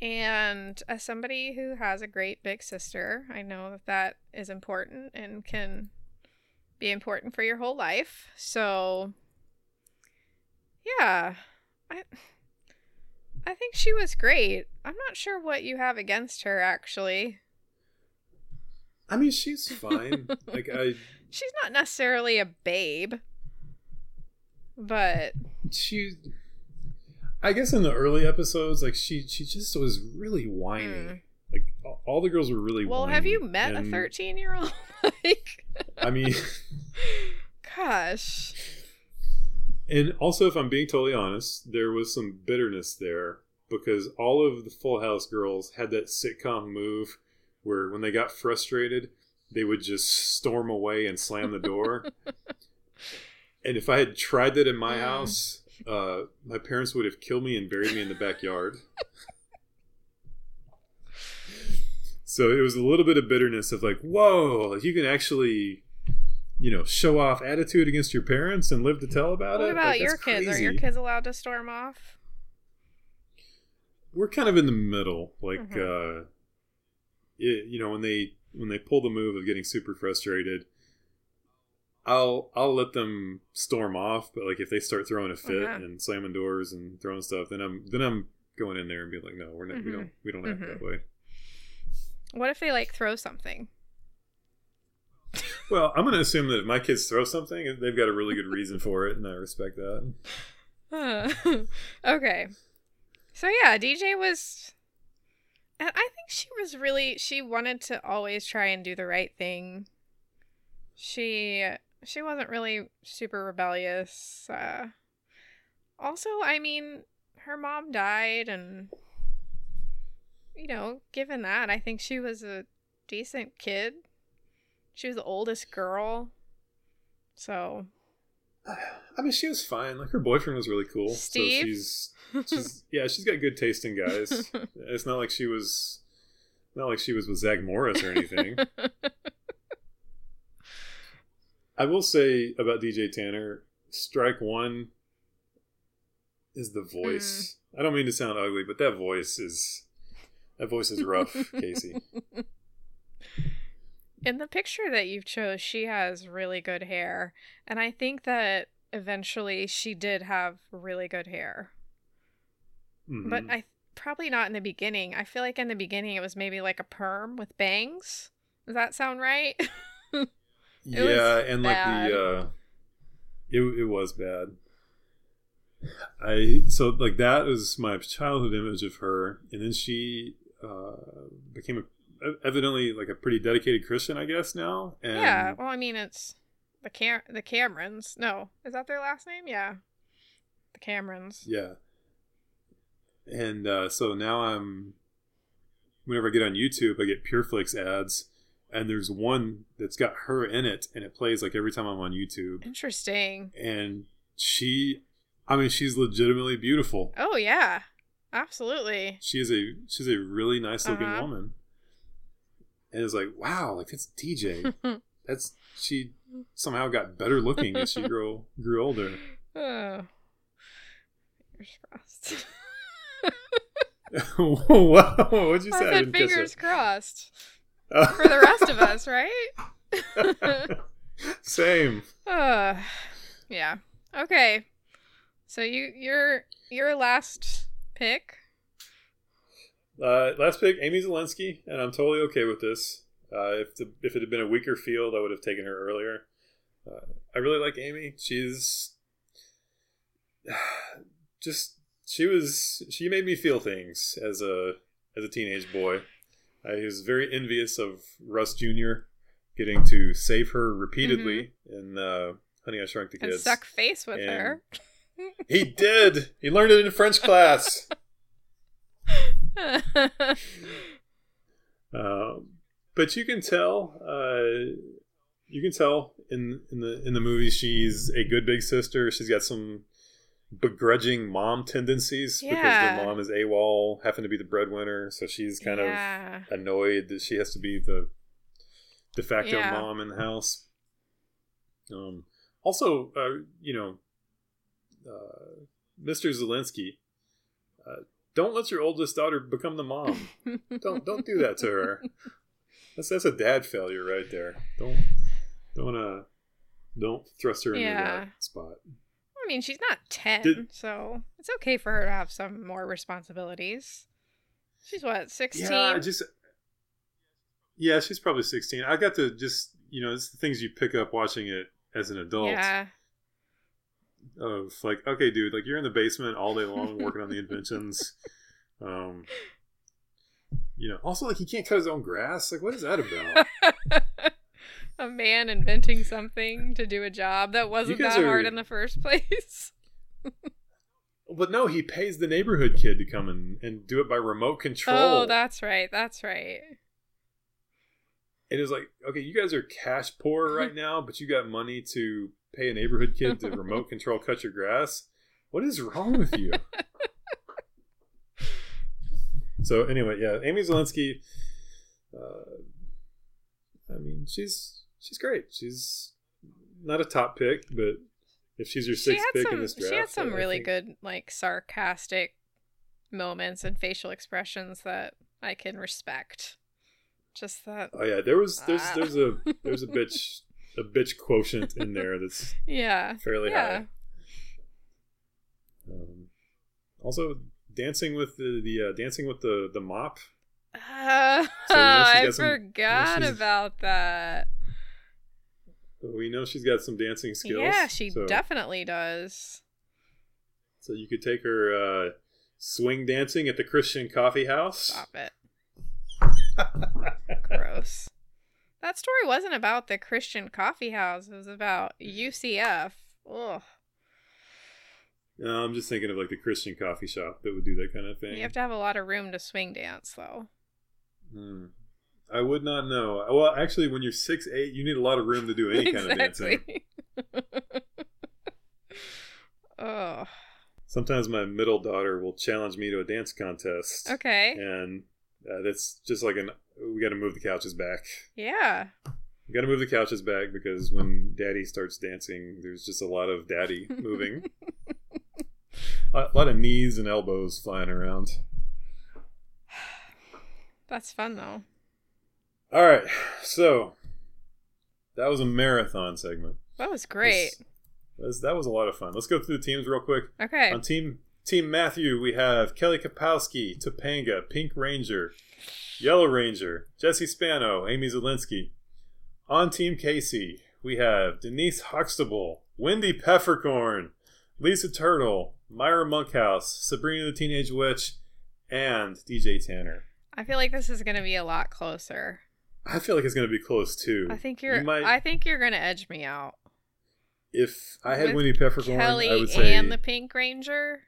And as somebody who has a great big sister, I know that that is important and can be important for your whole life. So, yeah, I I think she was great. I'm not sure what you have against her actually. I mean, she's fine. like I, She's not necessarily a babe, but she. I guess in the early episodes, like she, she just was really whiny. Mm. Like all- the girls were really. well, have you met a 13 year old? like, I mean, gosh. and also, if I'm being totally honest, there was some bitterness there because all of the Full House girls had that sitcom move where when they got frustrated, they would just storm away and slam the door. and if I had tried that in my Mm. house, uh, my parents would have killed me and buried me in the backyard. so it was a little bit of bitterness of like, whoa, you can actually, you know, show off attitude against your parents and live to tell about What it. What about Like, your kids? Are your kids allowed to storm off? We're kind of in the middle, like, Mhm. uh, it, you know, when they when they pull the move of getting super frustrated. I'll I'll let them storm off, but like if they start throwing a fit Uh-huh. and slamming doors and throwing stuff, then I'm then I'm going in there and being like, no, we're not, we Mhm. don't we don't act Mhm. that way. What if they like throw something? Well, I'm going to assume that if my kids throw something, they've got a really good reason for it, and I respect that. okay. So yeah, DJ was and I think she was really she wanted to always try and do the right thing. She she wasn't really super rebellious. Uh also, I mean, her mom died and you know, given that, I think she was a decent kid. She was the oldest girl. So, I mean, she was fine. Like her boyfriend was really cool. Steve? So she's, she's yeah, she's got good taste in guys. it's not like she was, not like she was with Zach Morris or anything. I will say about DJ Tanner, strike one is the voice. Mm. I don't mean to sound ugly, but that voice is that voice is rough, Casey. In the picture that you've chose, she has really good hair. And I think that eventually she did have really good hair. But Mhm. I probably not in the beginning. I feel like in the beginning it was maybe like a perm with bangs. Does that sound right? yeah, and like the uh it it was bad. I so like that was my childhood image of her, and then she uh became a evidently like a pretty dedicated Christian, I guess now. And yeah. Well, I mean, it's the Cam the Camerons. No, is that their last name? Yeah, the Camerons. Yeah. And uh, so now I'm, whenever I get on YouTube, I get PureFlix ads, and there's one that's got her in it, and it plays like every time I'm on YouTube. Interesting. And she, I mean, she's legitimately beautiful. Oh yeah, absolutely. She is a she's a really nice looking Uh-huh. woman. And it's like, wow, like it's DJ. That's she somehow got better looking as she grew grew older. oh. Fingers crossed. wow, what'd you I say? I said didn't fingers crossed for the rest of us, right? Same. Uh, yeah. Okay. So you your your last pick. Uh, last pick, Amy Szalinski, and I'm totally okay with this. Uh, if the, if it had been a weaker field, I would have taken her earlier. Uh, I really like Amy. She's just she was she made me feel things as a as a teenage boy. I was very envious of Russ Jr. getting to save her repeatedly in uh, Honey I Shrunk the And Kids. suck face with And- her. He did. He learned it in French class. Um, but you can tell, uh, you can tell in in the in the movie she's a good big sister. She's got some begrudging mom tendencies because Yeah. their mom is AWOL, having to be the breadwinner, so she's kind yeah. of annoyed that she has to be the de facto Yeah. mom in the house. Um, also, uh, you know, uh, Mr. Szalinski, uh, don't let your oldest daughter become the mom don't don't do that to her. That's that's a dad failure right there. Don't don't uh don't thrust her into Yeah. that spot. I mean, she's not 10, Did- so it's okay for her to have some more responsibilities. She's what, 16? Yeah, just yeah, she's probably sixteen. I got to just you know it's the things you pick up watching it as an adult. Yeah. Of like, okay, dude, like you're in the basement all day long working on the inventions. Um, you know, also like he can't cut his own grass. Like, what is that about? a man inventing something to do a job that wasn't that are- hard in the first place. But no, he pays the neighborhood kid to come and, and do it by remote control. Oh, that's right. That's right. It was like, okay, you guys are cash poor right now, but you got money to pay a neighborhood kid to remote control cut your grass. What is wrong with you? so anyway, yeah, Amy Szalinski. Uh, I mean, she's she's great. She's not a top pick, but if she's your She sixth had pick some in this draft, she had some really think- good like sarcastic moments and facial expressions that I can respect. Just that Oh yeah, there was there's Ah. there's a there's a bitch a bitch quotient in there that's yeah. fairly Yeah. high. Um, also, dancing with the the uh, dancing with the the mop. Uh, So, you know, she's I some- forgot about that. We know she's got some dancing skills. Yeah, she so, definitely does. So you could take her uh, swing dancing at the Christian Coffee House. Stop it. Story wasn't about the Christian coffee house. It was about UCF. Ugh. No, I'm just thinking of like the Christian coffee shop that would do that kind of thing. You have to have a lot of room to swing dance, though. Hmm. I would not know. Well, actually, when you're six eight, you need a lot of room to do any kind of dancing. oh, Sometimes my middle daughter will challenge me to a dance contest. okay. and uh, that's just like an we got to move the couches back. Yeah. We got to move the couches back because when Daddy starts dancing, there's just a lot of Daddy moving, a lot of knees and elbows flying around. That's fun, though. All right, so that was a marathon segment. That was great. This- that was a lot of fun. Let's go through the teams real quick. Okay. On team Team Matthew, we have Kelly Kapowski, Topanga, Pink Ranger, Yellow Ranger, Jesse Spano, Amy Szalinski. On Team Casey, we have Denise Huxtable, Wendy Peppercorn, Lisa Turtle, Myra Monkhouse, Sabrina the Teenage Witch, and DJ Tanner. I feel like this is gonna be a lot closer. I feel like it's going to be close too. I think you're. You might- I think you're gonna edge me out. if I had With Winnie Peppercorn, Kelly I would say and the Pink Ranger.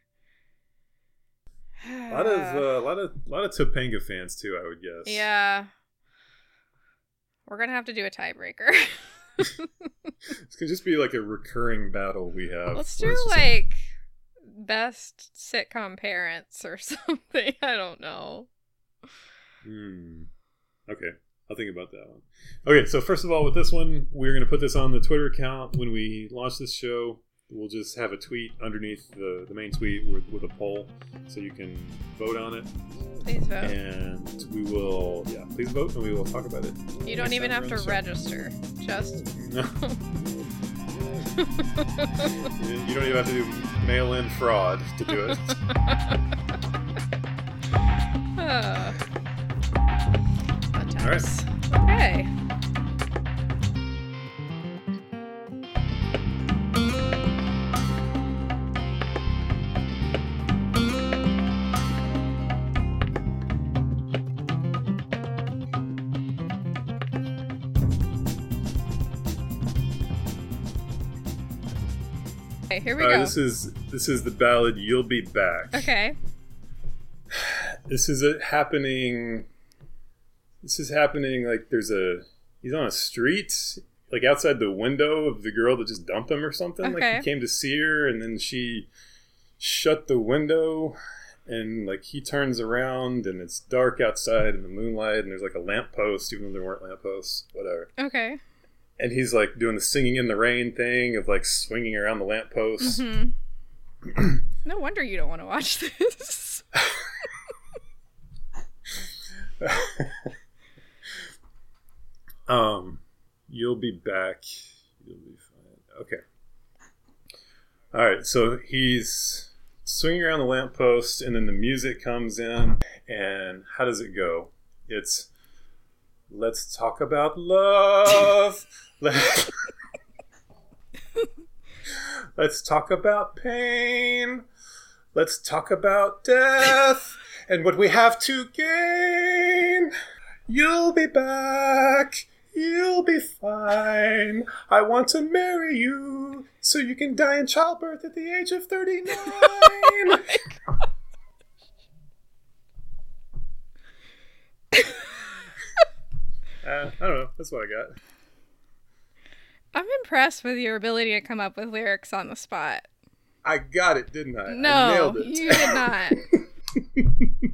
A lot of uh, a lot of a lot of Topanga fans too. I would guess. yeah. We're gonna have to do a tiebreaker. It's gonna just be like a recurring battle we have. Let's do like best sitcom parents or something. I don't know. Hmm. Okay, I'll think about that one. Okay, so first of all, with this one, we're going to put this on the Twitter account when we launch this show. We'll just have a tweet underneath the, the main tweet with, with a poll, so you can vote on it, Please vote. and we will yeah, please vote, and we will talk about it. you don't even have to register. Just No, you don't even have to do mail-in fraud to do it. uh, All right. Okay. Here we right, go. this is this is the ballad "You'll Be Back." okay. this is a happening this is happening like there's a he's on a street like outside the window of the girl that just dumped him or something like he came to see her and then she shut the window and like he turns around and it's dark outside in the moonlight and there's like a lamppost even though there weren't lampposts whatever Okay. And he's like doing the singing in the rain thing of like swinging around the lamppost hmm no wonder you don't want to watch this. um, you'll be back. You'll be fine. Okay. All right. So he's swinging around the lamppost, and then the music comes in. And how does it go? It's let's talk about love. Let- let's talk about pain. Let's talk about death and what we have to gain. You'll be back. You'll be fine. I want to marry you so you can die in childbirth at the age of 39. Uh, I don't know. That's what I got. I'm impressed with your ability to come up with lyrics on the spot. I got it, didn't I? No, I you did not.